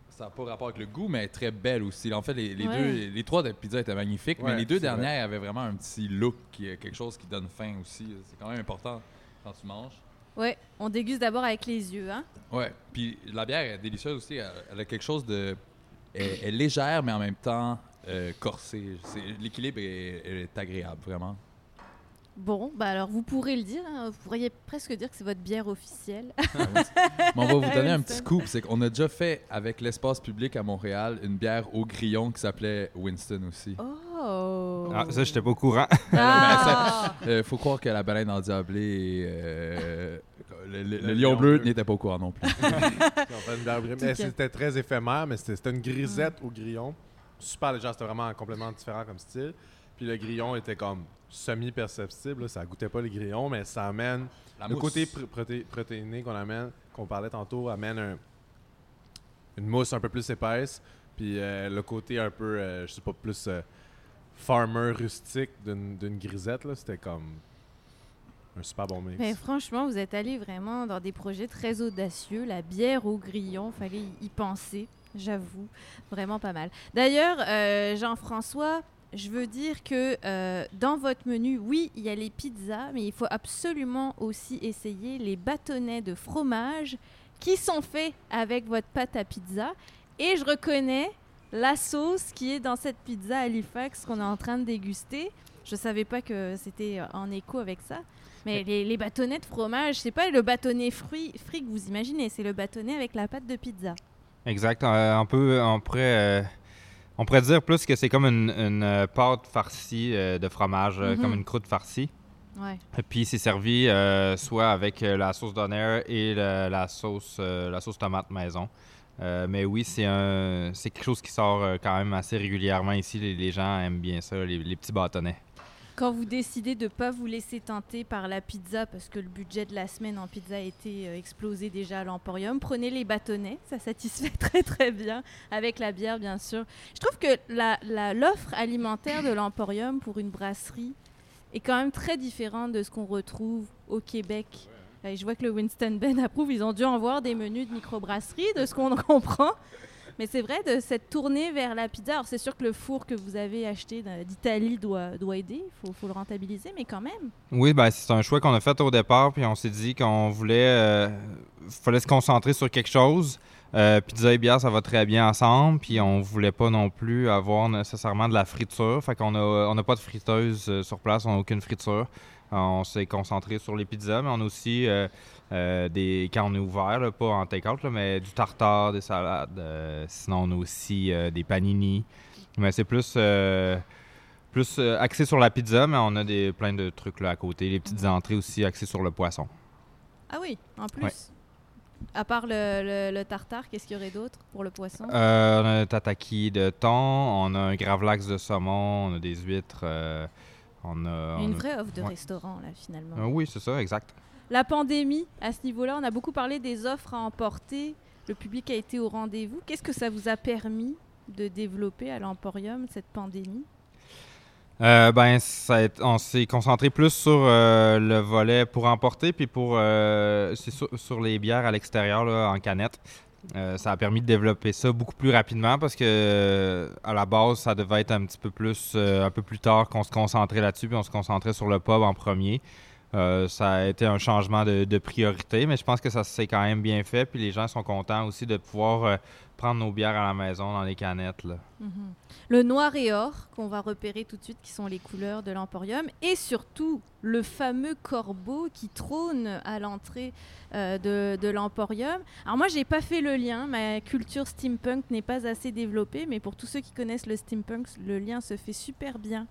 ça n'a pas rapport avec le goût, mais elle est très belle aussi. En fait, les, les Ouais. deux, les trois de pizza étaient magnifiques, mais les deux vrai. dernières avaient vraiment un petit look, quelque chose qui donne faim aussi. C'est quand même important quand tu manges. Ouais, on déguste d'abord avec les yeux. Hein? Ouais. Puis la bière est délicieuse aussi. Elle, a quelque chose de. Elle, est légère, mais en même temps euh, corsée. L'équilibre est agréable, vraiment. Bon, bah alors vous pourrez le dire, hein, vous pourriez presque dire que c'est votre bière officielle. Mais on va vous donner un petit scoop. C'est qu'on a déjà fait avec l'espace public à Montréal une bière au grillon qui s'appelait Winston aussi. Oh. Ah, ça, j'étais pas au courant. Ah. Euh, faut croire que la baleine endiablée et euh, le, le- le Le lion lion bleu bleu. n'étaient pas au courant non plus. C'était très éphémère, mais c'était une grisette au grillon. Super léger, c'était vraiment complètement différent comme style. Puis le grillon était comme semi-perceptible, ça goûtait pas les grillons, mais ça amène. La le mousse. côté pr- proté- protéiné qu'on amène, qu'on parlait tantôt, amène un- une mousse un peu plus épaisse. Puis euh, le côté un peu, euh, je sais pas, plus euh, farmer rustique d'une d'une grisette, là, c'était comme un super bon mix. Mais franchement, vous êtes allé vraiment dans des projets très audacieux. La bière au grillon, fallait y penser, j'avoue. Vraiment pas mal. D'ailleurs, euh, Jean-François, je veux dire que euh, dans votre menu, oui, il y a les pizzas, mais il faut absolument aussi essayer les bâtonnets de fromage qui sont faits avec votre pâte à pizza. Et je reconnais la sauce qui est dans cette pizza Halifax qu'on est en train de déguster. Je savais pas que c'était en écho avec ça. Mais les, les bâtonnets de fromage, c'est pas le bâtonnet fruit, frit que vous imaginez, c'est le bâtonnet avec la pâte de pizza. Exact. Euh, peut, on, pourrait, euh, on pourrait dire plus que c'est comme une, une, euh, pâte farcie euh, de fromage, euh, Mhm. comme une croûte farcie. Ouais. Et Puis c'est servi euh, soit avec la sauce d'honneur et le- la, sauce, euh, la sauce tomate maison. Euh, mais oui, c'est un, c'est quelque chose qui sort quand même assez régulièrement ici. Les, les gens aiment bien ça, les, les petits bâtonnets. Quand vous décidez de ne pas vous laisser tenter par la pizza, parce que le budget de la semaine en pizza a été euh, explosé déjà à l'Emporium, prenez les bâtonnets, ça satisfait très très bien, avec la bière bien sûr. Je trouve que la- l'offre alimentaire de l'Emporium pour une brasserie est quand même très différente de ce qu'on retrouve au Québec. Et je vois que le Winston Ben approuve, ils ont dû en voir des menus de microbrasserie, de ce qu'on comprend. Mais c'est vrai, de cette tournée vers la pizza. Alors, c'est sûr que le four que vous avez acheté d'Italie doit, doit aider. Il faut, faut le rentabiliser, mais quand même. Oui, ben, c'est un choix qu'on a fait au départ, puis on s'est dit qu'on voulait. euh, fallait se concentrer sur quelque chose. Euh, pizza et bière, ça va très bien ensemble, puis on voulait pas non plus avoir nécessairement de la friture. Fait qu'on a, on n'a pas de friteuse euh, sur place, on n'a aucune friture. On s'est concentré sur les pizzas, mais on a aussi euh, des. Quand on est ouvert, là, pas en take-out, mais du tartare, des salades. euh, sinon, on a aussi euh, des panini. Mais c'est plus. plus axé sur la pizza, mais on a des, plein de trucs là à côté. Les petites entrées aussi axées sur le poisson. Ah oui, en plus. Ouais. À part le, le- le tartare, qu'est-ce qu'il y aurait d'autre pour le poisson? On a un tataki de thon, on a un gravlax de saumon, on a des huîtres. on a, Une on a- vraie offre de ouais. restaurant, là, finalement. Euh, oui, c'est ça, exact. La pandémie, à ce niveau-là, on a beaucoup parlé des offres à emporter. Le public a été au rendez-vous. Qu'est-ce que ça vous a permis de développer à l'Emporium, cette pandémie? Euh, ben, on s'est concentré plus sur euh, le volet pour emporter, puis pour euh, sur, les bières à l'extérieur en canette. Ça a permis de développer ça beaucoup plus rapidement parce que à la base, ça devait être un petit peu plus un peu plus tard qu'on se concentrait là-dessus, puis on se concentrait sur le pub en premier. Euh, ça a été un changement de, priorité, mais je pense que ça s'est quand même bien fait, puis les gens sont contents aussi de pouvoir euh, prendre nos bières à la maison dans les canettes. Mhm. Le noir et or, qu'on va repérer tout de suite, qui sont les couleurs de l'Emporium, et surtout le fameux corbeau qui trône à l'entrée euh, de, de l'Emporium. Alors moi, j'ai pas fait le lien, ma culture steampunk n'est pas assez développée, mais pour tous ceux qui connaissent le steampunk, le lien se fait super bien.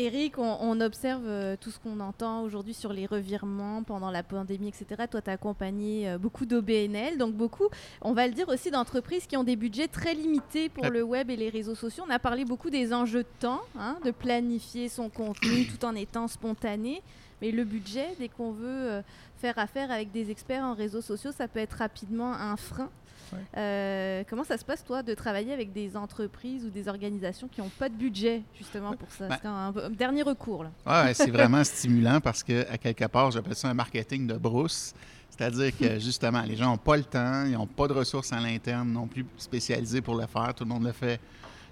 Eric, on, on observe euh, tout ce qu'on entend aujourd'hui sur les revirements pendant la pandémie, etc. Toi, tu as accompagné euh, beaucoup d'OBNL, donc beaucoup, on va le dire aussi, d'entreprises qui ont des budgets très limités pour le web et les réseaux sociaux. On a parlé beaucoup des enjeux de temps, hein, de planifier son contenu tout en étant spontané. Mais le budget, dès qu'on veut euh, faire affaire avec des experts en réseaux sociaux, ça peut être rapidement un frein. Ouais. Euh, comment ça se passe, toi, de travailler avec des entreprises ou des organisations qui n'ont pas de budget, justement, pour ça? Ben- C'est un, un dernier recours, là. Ouais, c'est vraiment stimulant parce que, à quelque part, j'appelle ça un marketing de brousse. C'est-à-dire que, justement, les gens n'ont pas le temps, ils n'ont pas de ressources à l'interne non plus spécialisées pour le faire. Tout le monde le fait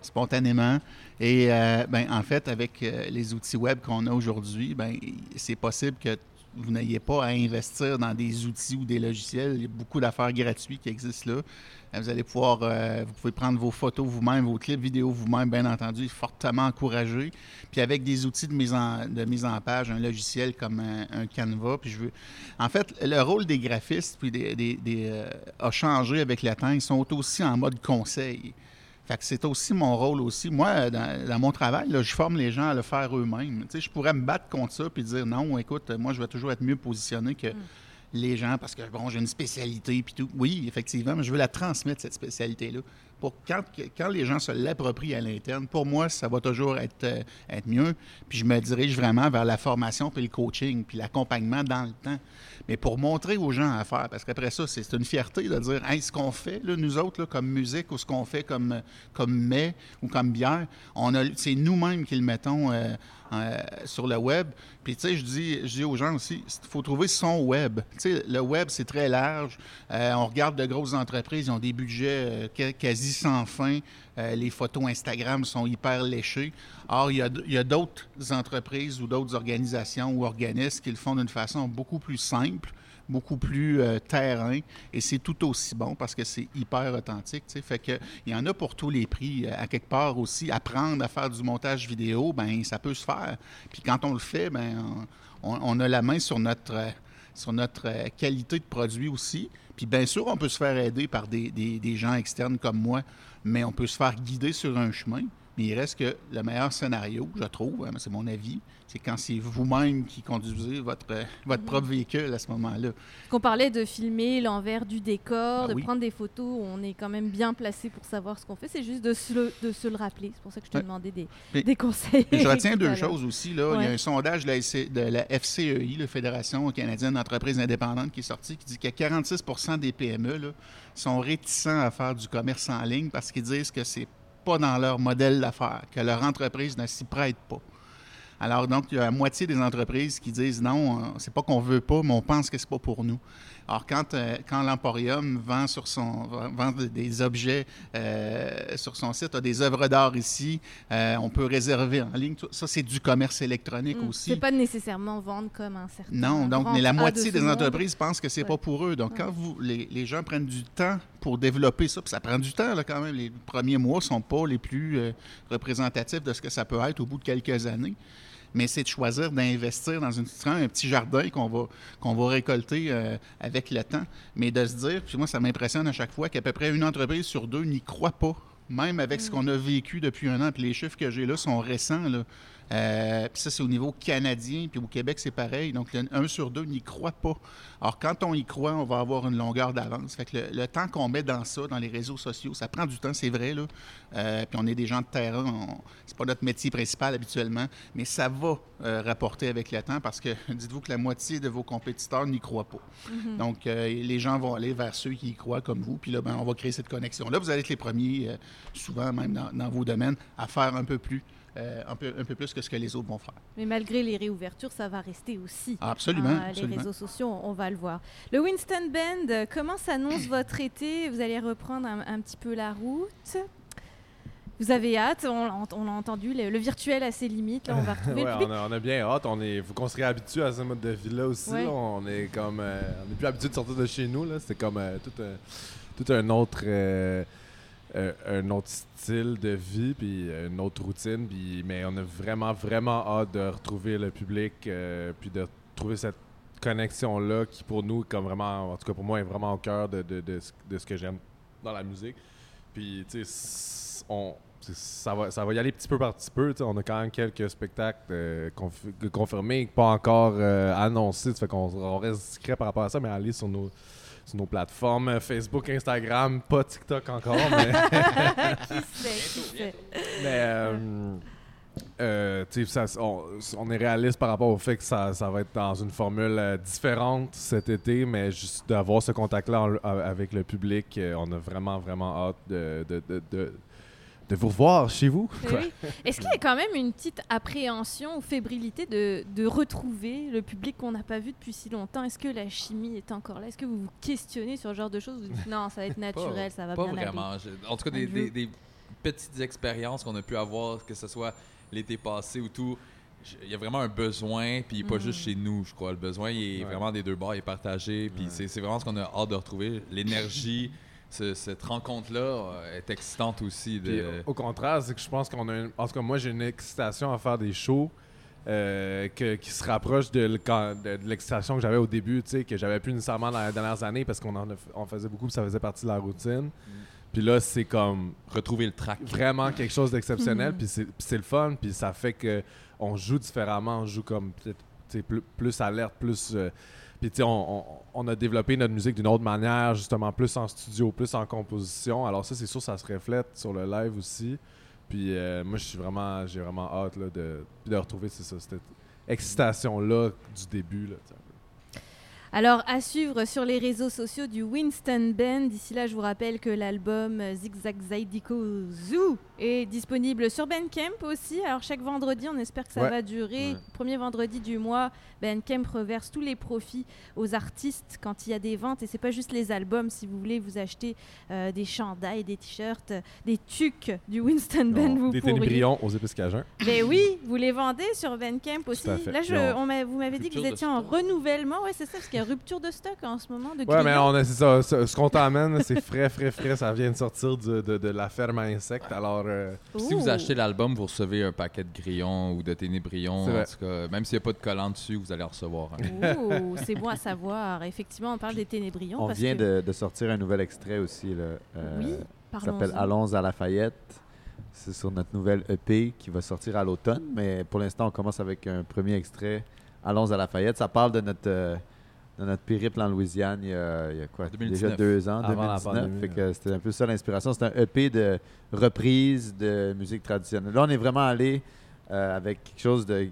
spontanément. Et, euh, ben, en fait, avec euh, les outils web qu'on a aujourd'hui, ben, c'est possible que vous n'ayez pas à investir dans des outils ou des logiciels. Il y a beaucoup d'affaires gratuites qui existent là. Euh, Vous allez pouvoir, euh, vous pouvez prendre vos photos vous-même, vos clips vidéo vous-même, bien entendu, fortement encouragé. Puis avec des outils de mise en, de mise en page, un logiciel comme un, Canva. Puis je veux... En fait, le rôle des graphistes puis des- des, euh, a changé avec le temps. Ils sont aussi en mode conseil. Fait que c'est aussi mon rôle aussi. Moi, dans, dans mon travail, là, je forme les gens à le faire eux-mêmes. Tu sais, je pourrais me battre contre ça puis dire non, écoute, moi, je vais toujours être mieux positionné que les gens parce que, bon, j'ai une spécialité puis tout. Oui, effectivement, mais je veux la transmettre, cette spécialité-là. Pour quand, quand les gens se l'approprient à l'interne, pour moi, ça va toujours être, euh, être mieux. Puis je me dirige vraiment vers la formation puis le coaching puis l'accompagnement dans le temps. Mais pour montrer aux gens à faire, parce qu'après ça, c'est une fierté de dire, hey, ce qu'on fait, nous autres, comme musique ou ce qu'on fait comme, comme mets ou comme bière, on a, c'est nous-mêmes qui le mettons euh, euh, sur le web. Puis, tu sais, je dis, je dis aux gens aussi, il faut trouver son web. Tu sais, le web, c'est très large. Euh, on regarde de grosses entreprises, ils ont des budgets euh, qua- quasi sans fin. Les photos Instagram sont hyper léchées. Or, il y a, a d'autres entreprises ou d'autres organisations ou organismes qui le font d'une façon beaucoup plus simple, beaucoup plus euh, terrain, et c'est tout aussi bon parce que c'est hyper authentique. Fait que il y en a pour tous les prix. Euh, À quelque part aussi, apprendre à faire du montage vidéo, ben ça peut se faire. Puis quand on le fait, ben on, a la main sur notre euh, sur notre qualité de produit aussi. Puis bien sûr, on peut se faire aider par des gens externes comme moi, mais on peut se faire guider sur un chemin. Mais il reste que le meilleur scénario, je trouve, hein, c'est mon avis, c'est quand c'est vous-même qui conduisez votre, euh, votre propre véhicule à ce moment-là. Qu'on parlait de filmer l'envers du décor, Ah de oui. prendre des photos, on est quand même bien placé pour savoir ce qu'on fait. C'est juste de se le, de se le rappeler. C'est pour ça que je te demandais des, Mais- des conseils. Je retiens deux choses aussi. Là. Il y a un sondage de la, SC de la FCEI, la Fédération canadienne d'entreprises indépendantes, qui est sorti, qui dit que 46% des PME là, sont réticents à faire du commerce en ligne parce qu'ils disent que c'est pas dans leur modèle d'affaires, que leur entreprise ne s'y prête pas. Alors, donc, il y a la moitié des entreprises qui disent non, euh, c'est pas qu'on veut pas, mais on pense que c'est pas pour nous. Alors, quand, euh, quand l'Emporium vend, sur son, vend des objets euh, sur son site, a des œuvres d'art ici, euh, on peut réserver en ligne. Tout- Ça, c'est du commerce électronique Mm. aussi. C'est pas nécessairement vendre comme un certain. Non, donc mais la de moitié des entreprises pensent que c'est Ouais. pas pour eux. Donc Ouais. quand vous les, les gens prennent du temps pour développer ça, puis ça prend du temps là, quand même. Les premiers mois sont pas les plus représentatifs de ce que ça peut être au bout de quelques années. Mais c'est de choisir d'investir dans une petite- un petit jardin qu'on va, qu'on va récolter euh, avec le temps. Mais de se dire, puis moi, ça m'impressionne à chaque fois qu'à peu près une entreprise sur deux n'y croit pas, même avec ce qu'on a vécu depuis un an. Puis les chiffres que j'ai là sont récents. Là. Euh, puis ça, c'est au niveau canadien. Puis au Québec, c'est pareil. Donc, le un sur deux n'y croit pas. Alors, quand on y croit, on va avoir une longueur d'avance. Fait que le, le temps qu'on met dans ça, dans les réseaux sociaux, ça prend du temps, c'est vrai. Là. Euh, puis on est des gens de terrain. on- C'est pas notre métier principal habituellement. Mais ça va euh, rapporter avec le temps parce que dites-vous que la moitié de vos compétiteurs n'y croient pas. Mhm. Donc, les gens vont aller vers ceux qui y croient comme vous. Puis là, ben, on va créer cette connexion-là. Vous allez être les premiers, souvent même dans, dans vos domaines, à faire un peu plus. Euh, un, peu, un peu plus que ce que les autres vont faire. Mais malgré les réouvertures, ça va rester aussi. Absolument, Hein, absolument. Les réseaux sociaux, on va le voir. Le Winston Band, euh, comment s'annonce votre été? Vous allez reprendre un, un petit peu la route? Vous avez hâte, on, l'a- on l'a entendu, le, le virtuel a ses limites, là, on va retrouver Ouais, le on, a, on a bien hâte. On est, faut qu'on se réhabitue à ce mode de vie-là aussi. Ouais. là. On est comme, euh, on n'est plus habitué de sortir de chez nous. Là. C'est comme euh, tout, un, tout un autre, euh, euh, un autre style de vie, puis euh, une autre routine. Puis, mais on a vraiment, vraiment hâte de retrouver le public, euh, puis de retrouver cette connexion-là qui pour nous, comme vraiment, en tout cas pour moi, est vraiment au cœur de, de, de ce- que j'aime dans la musique. Puis, tu sais, on, ça, va, ça va y aller petit peu par petit peu. tu sais. On a quand même quelques spectacles confi- confirmés, pas encore annoncés. Ça fait qu'on on reste discret par rapport à ça, mais aller sur nos, sur nos plateformes euh, Facebook, Instagram, pas TikTok encore, mais. qui sait, qui sait. Mais, euh, euh, tu sais, ça- on, on est réaliste par rapport au fait que ça, ça va être dans une formule euh, différente cet été, mais juste d'avoir ce contact-là a- avec le public, euh, on a vraiment, vraiment hâte de, de, de, de- de vous revoir chez vous. Eh oui. Est-ce qu'il y a quand même une petite appréhension ou fébrilité de, de retrouver le public qu'on n'a pas vu depuis si longtemps? Est-ce que la chimie est encore là? Est-ce que vous vous questionnez sur ce genre de choses? Vous dites non, ça va être naturel, ça va pas bien vraiment. aller. Je- en tout cas, des, petites expériences qu'on a pu avoir, que ce soit l'été passé ou tout. Il y a vraiment un besoin, puis pas Mm. juste chez nous, je crois. Le besoin, il est Ouais. vraiment des deux bords, il est partagé, puis Ouais. c'est vraiment ce qu'on a hâte de retrouver. L'énergie, ce- cette rencontre-là euh, est excitante aussi. Puis, au contraire, c'est que je pense qu'on a. une- en tout cas, moi, j'ai une excitation à faire des shows euh, que- qui se rapproche de, l'excitation que j'avais au début, tu sais, que j'avais plus nécessairement dans les dernières années parce qu'on en on faisait beaucoup, ça faisait partie de la routine. Puis là, c'est comme Retrouver le track. vraiment quelque chose d'exceptionnel. Mhm. Puis c'est- puis c'est le fun. Puis ça fait que on joue différemment. On joue comme peut-être tu sais, plus, plus alerte, plus. euh, puis tu sais, on, a développé notre musique d'une autre manière, justement, plus en studio, plus en composition. Alors ça, c'est sûr, ça se reflète sur le live aussi. Puis euh, moi, je suis vraiment, j'ai vraiment hâte de, retrouver cette excitation-là du début. Là, tu sais. Alors, à suivre sur les réseaux sociaux du Winston Band. D'ici là, je vous rappelle que l'album Zigzag Zaidiko Zoo est disponible sur Bandcamp aussi. Alors, chaque vendredi, on espère que ça Ouais. va durer. Ouais. Premier vendredi du mois, Bandcamp reverse tous les profits aux artistes quand il y a des ventes. Et c'est pas juste les albums. Si vous voulez vous acheter euh, des chandails, des t-shirts, des tucs du Winston Band, Non, vous des pourriez. ténébrions aux épices cajuns. Mais oui, vous les vendez sur Bandcamp aussi. Là, je, on vous m'avez dit que vous étiez en renouvellement. Ouais, c'est ça, parce qu'il rupture de stock en ce moment. De Ouais, mais grillons. on a, c'est ça, ce, ce qu'on t'emmène, c'est frais, frais, frais. Ça vient de sortir du- de, de la ferme à insectes. Alors, euh, Puis Si vous Ouh. achetez l'album, vous recevez un paquet de grillons ou de ténébrions. C'est En vrai. tout cas, même s'il n'y a pas de collant dessus, vous allez en recevoir. un. Ouh, c'est bon à savoir. Effectivement, on parle des ténébrions. On parce vient que... de, de sortir un nouvel extrait aussi. Là, euh, Oui, Ça s'appelle parlons-en. Allons à Lafayette. C'est sur notre nouvelle EP qui va sortir à l'automne. Mais pour l'instant, on commence avec un premier extrait. Allons à Lafayette. Ça parle de notre, euh, de notre périple en Louisiane il y a, il y a quoi? 2019. Déjà deux ans, Avant la 2019. pandémie, Fait que c'était un peu ça l'inspiration. C'est un EP de reprise de musique traditionnelle. Là, on est vraiment allé euh, avec quelque chose de.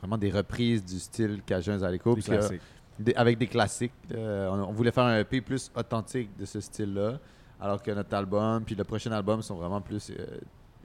Vraiment des reprises du style Cajun Zalico. des parce que- classiques. des- avec des classiques. Euh, on, on voulait faire un EP plus authentique de ce style-là, alors que notre album, puis le prochain album sont vraiment plus euh,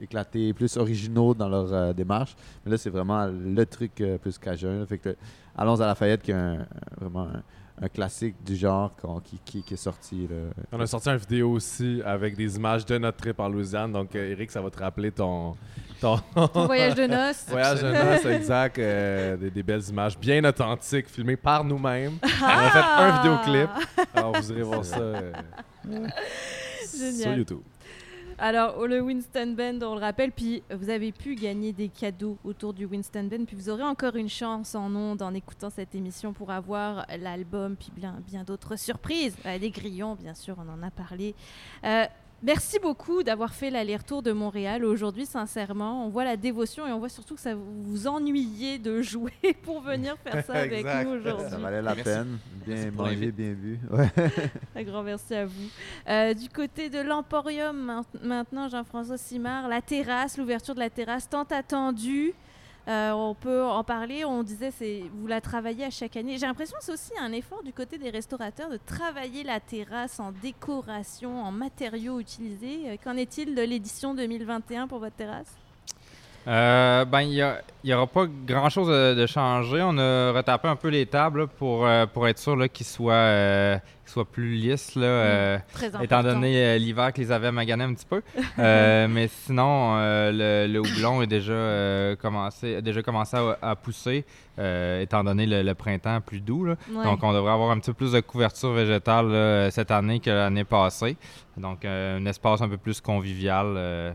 éclatés, plus originaux dans leur euh, démarche. Mais là, c'est vraiment le truc euh, plus cajun. Fait que Allons à Lafayette, qui est un- vraiment un, un classique du genre qui, qui- qui est sorti. là. On a sorti une vidéo aussi avec des images de notre trip en Louisiane. Donc, euh, Eric, ça va te rappeler ton, ton Ton voyage de noces. voyage de noces, exact. euh, des, des belles images bien authentiques, filmées par nous-mêmes. On a fait un Ah! vidéoclip. Alors, vous irez voir ça euh, sur. YouTube. Alors, le Winston Band, on le rappelle, puis vous avez pu gagner des cadeaux autour du Winston Band, puis vous aurez encore une chance en ondes en écoutant cette émission pour avoir l'album, puis bien, d'autres surprises. Euh, des grillons, bien sûr, on en a parlé. Euh, Merci beaucoup d'avoir fait l'aller-retour de Montréal aujourd'hui, sincèrement. On voit la dévotion et on voit surtout que ça vous vous ennuyez de jouer pour venir faire ça avec Exact. nous aujourd'hui. Ça valait la Merci. peine. Bien Merci mangé, bien vu. Ouais. Un grand merci à vous. Euh, du côté de l'Emporium, main- maintenant, Jean-François Simard, la terrasse, l'ouverture de la terrasse tant attendue. Euh, on peut en parler. On disait, c'est vous la travaillez à chaque année. J'ai l'impression que c'est aussi un effort du côté des restaurateurs de travailler la terrasse en décoration, en matériaux utilisés. Euh, Qu'en est-il de l'édition 2021 pour votre terrasse? Euh, ben, il n'y aura pas grand-chose de, de changé. On a retapé un peu les tables là, pour, euh, pour être sûr qu'ils soient, euh, soient plus lisses. Là, important. Étant donné l'hiver qu'ils avaient magané un petit peu. Mais sinon, le, le houblon est déjà, commencé, a déjà commencé à, à pousser, étant donné le, le printemps plus doux. là. Ouais. Donc, on devrait avoir un petit peu plus de couverture végétale cette année que l'année passée. Donc, un espace un peu plus convivial.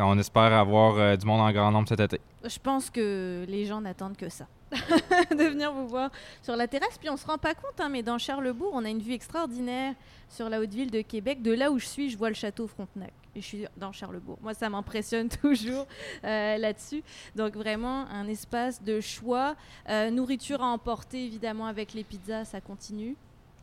Euh. on espère avoir euh, du monde en grand nombre cet été. Je pense que les gens n'attendent que ça. de venir vous voir sur la terrasse. Puis on se rend pas compte, hein, mais dans Charlebourg, on a une vue extraordinaire sur la haute ville de Québec. De là où je suis, je vois le château Frontenac. Et je suis dans Charlebourg. Moi, ça m'impressionne toujours euh, là-dessus. Donc vraiment, un espace de choix. Euh, nourriture à emporter, évidemment, avec les pizzas, ça continue.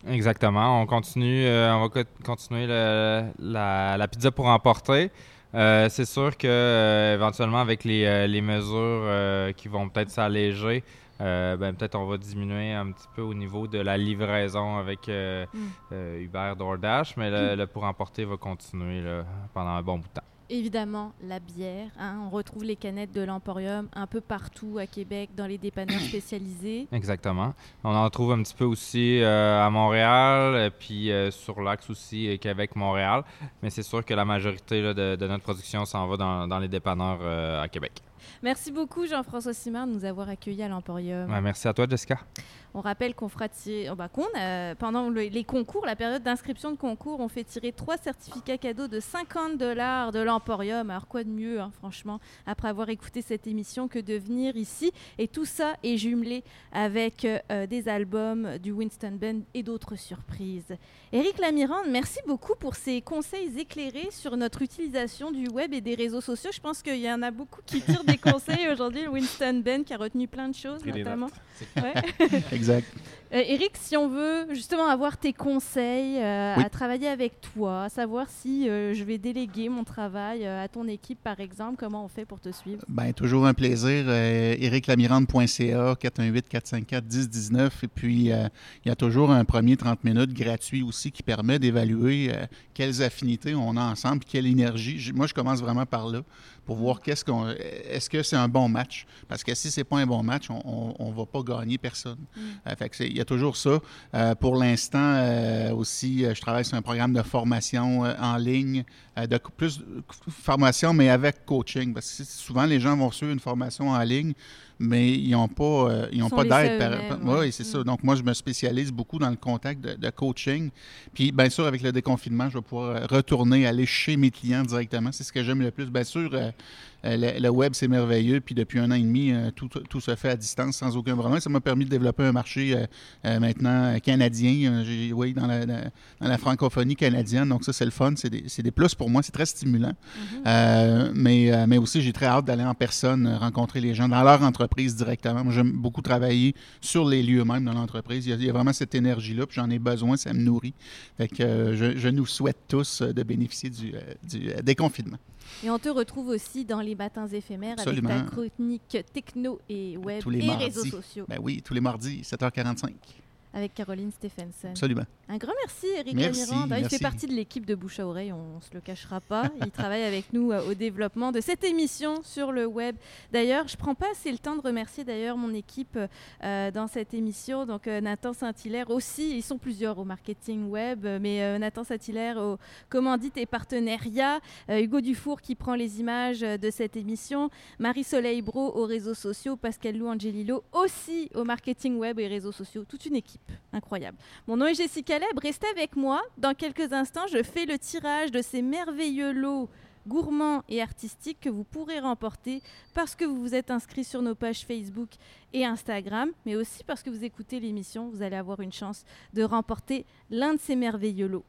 Exactement. On continue, euh, on va co- continuer le- la, la pizza pour emporter. Euh, c'est sûr que euh, éventuellement avec les, euh, les mesures qui vont peut-être s'alléger, ben, peut-être on va diminuer un petit peu au niveau de la livraison avec Mm. Uber, DoorDash, mais le, le pour emporter va continuer là, pendant un bon bout de temps. Évidemment, la bière. hein. On retrouve les canettes de l'Emporium un peu partout à Québec, dans les dépanneurs spécialisés. Exactement. On en trouve un petit peu aussi euh, à Montréal, puis euh, sur l'axe aussi euh, Québec-Montréal. Mais c'est sûr que la majorité là, de, de notre production s'en va dans, dans les dépanneurs euh, à Québec. Merci beaucoup Jean-François Simard de nous avoir accueillis à l'Emporium. Ouais, merci à toi, Jessica. On rappelle qu'on fera tirer, oh bah, qu'on, euh, pendant le- les concours, la période d'inscription de concours, on fait tirer trois certificats cadeaux de 50 dollars de l'Emporium. Alors quoi de mieux, hein, franchement, après avoir écouté cette émission, que de venir ici. Et tout ça est jumelé avec euh, des albums du Winston Band et d'autres surprises. Éric Lamirande, merci beaucoup pour ces conseils éclairés sur notre utilisation du web et des réseaux sociaux. Je pense qu'il y en a beaucoup qui tirent des conseils aujourd'hui. Le Winston Band qui a retenu plein de choses, notamment. Ouais. Exact. Euh, Eric, si on veut justement avoir tes conseils euh, Oui. à travailler avec toi, savoir si euh, je vais déléguer mon travail euh, à ton équipe, par exemple, comment on fait pour te suivre? Ben, toujours un plaisir. Ériclamirande.ca, 418-454-1019. Et puis, il y a toujours un premier 30 minutes gratuit aussi qui permet d'évaluer quelles affinités on a ensemble, quelle énergie. J- Moi, je commence vraiment par là pour voir qu'est-ce qu'on, est-ce que c'est un bon match? Parce que si c'est pas un bon match, on ne va pas gagner personne. Euh, fait que y a toujours ça. Euh, pour l'instant, euh, aussi, euh, je travaille sur un programme de formation en ligne, de plus formation, mais avec coaching. Parce que souvent, les gens vont suivre une formation en ligne, mais ils n'ont pas, ils ont pas d'aide. Oui, ouais. c'est Mm. ça. Donc, moi, je me spécialise beaucoup dans le contact de, de coaching. Puis, bien sûr, avec le déconfinement, je vais pouvoir retourner, aller chez mes clients directement. C'est ce que j'aime le plus. Bien sûr, le, le web, c'est merveilleux. Puis depuis un an et demi, euh, tout, tout se fait à distance sans aucun problème. Ça m'a permis de développer un marché euh, euh, maintenant euh, canadien. Euh, j'ai- oui, dans la, dans la francophonie canadienne. Donc ça, c'est le fun. C'est des, des plus pour moi. C'est très stimulant. Euh, mais, euh, mais aussi, j'ai très hâte d'aller en personne, euh, rencontrer les gens dans leur entreprise directement. Moi, j'aime beaucoup travailler sur les lieux même dans l'entreprise. Il, y a- il y a vraiment cette énergie-là. Puis j'en ai besoin. Ça me nourrit. Fait que euh, je, je nous souhaite tous euh, de bénéficier du, euh, du euh, déconfinement. Et on te retrouve aussi dans les matins éphémères Absolument. avec ta chronique techno et web Tous les et mardis. réseaux sociaux Ben oui, tous les mardis, 7h45. Avec Caroline Stephenson. Absolument. Un grand merci, Eric Merci. Ah, Il fait merci. partie de l'équipe de Bouche à Oreille, on ne se le cachera pas. Il travaille avec nous euh, au développement de cette émission sur le web. D'ailleurs, je prends pas assez le temps de remercier d'ailleurs mon équipe euh, dans cette émission. Donc euh, Nathan Saint-Hilaire aussi, ils sont plusieurs au marketing web, mais euh, Nathan Saint-Hilaire au commandite et partenariat, Hugo Dufour qui prend les images de cette émission, Marie-Soleil Bro aux réseaux sociaux, Pascal Lou Angelillo aussi au marketing web et réseaux sociaux. Toute une incroyable. Mon nom est Jessica Leb, restez avec moi. Dans quelques instants, je fais le tirage de ces merveilleux lots gourmands et artistiques que vous pourrez remporter parce que vous vous êtes inscrit sur nos pages Facebook et Instagram, mais aussi parce que vous écoutez l'émission, vous allez avoir une chance de remporter l'un de ces merveilleux lots.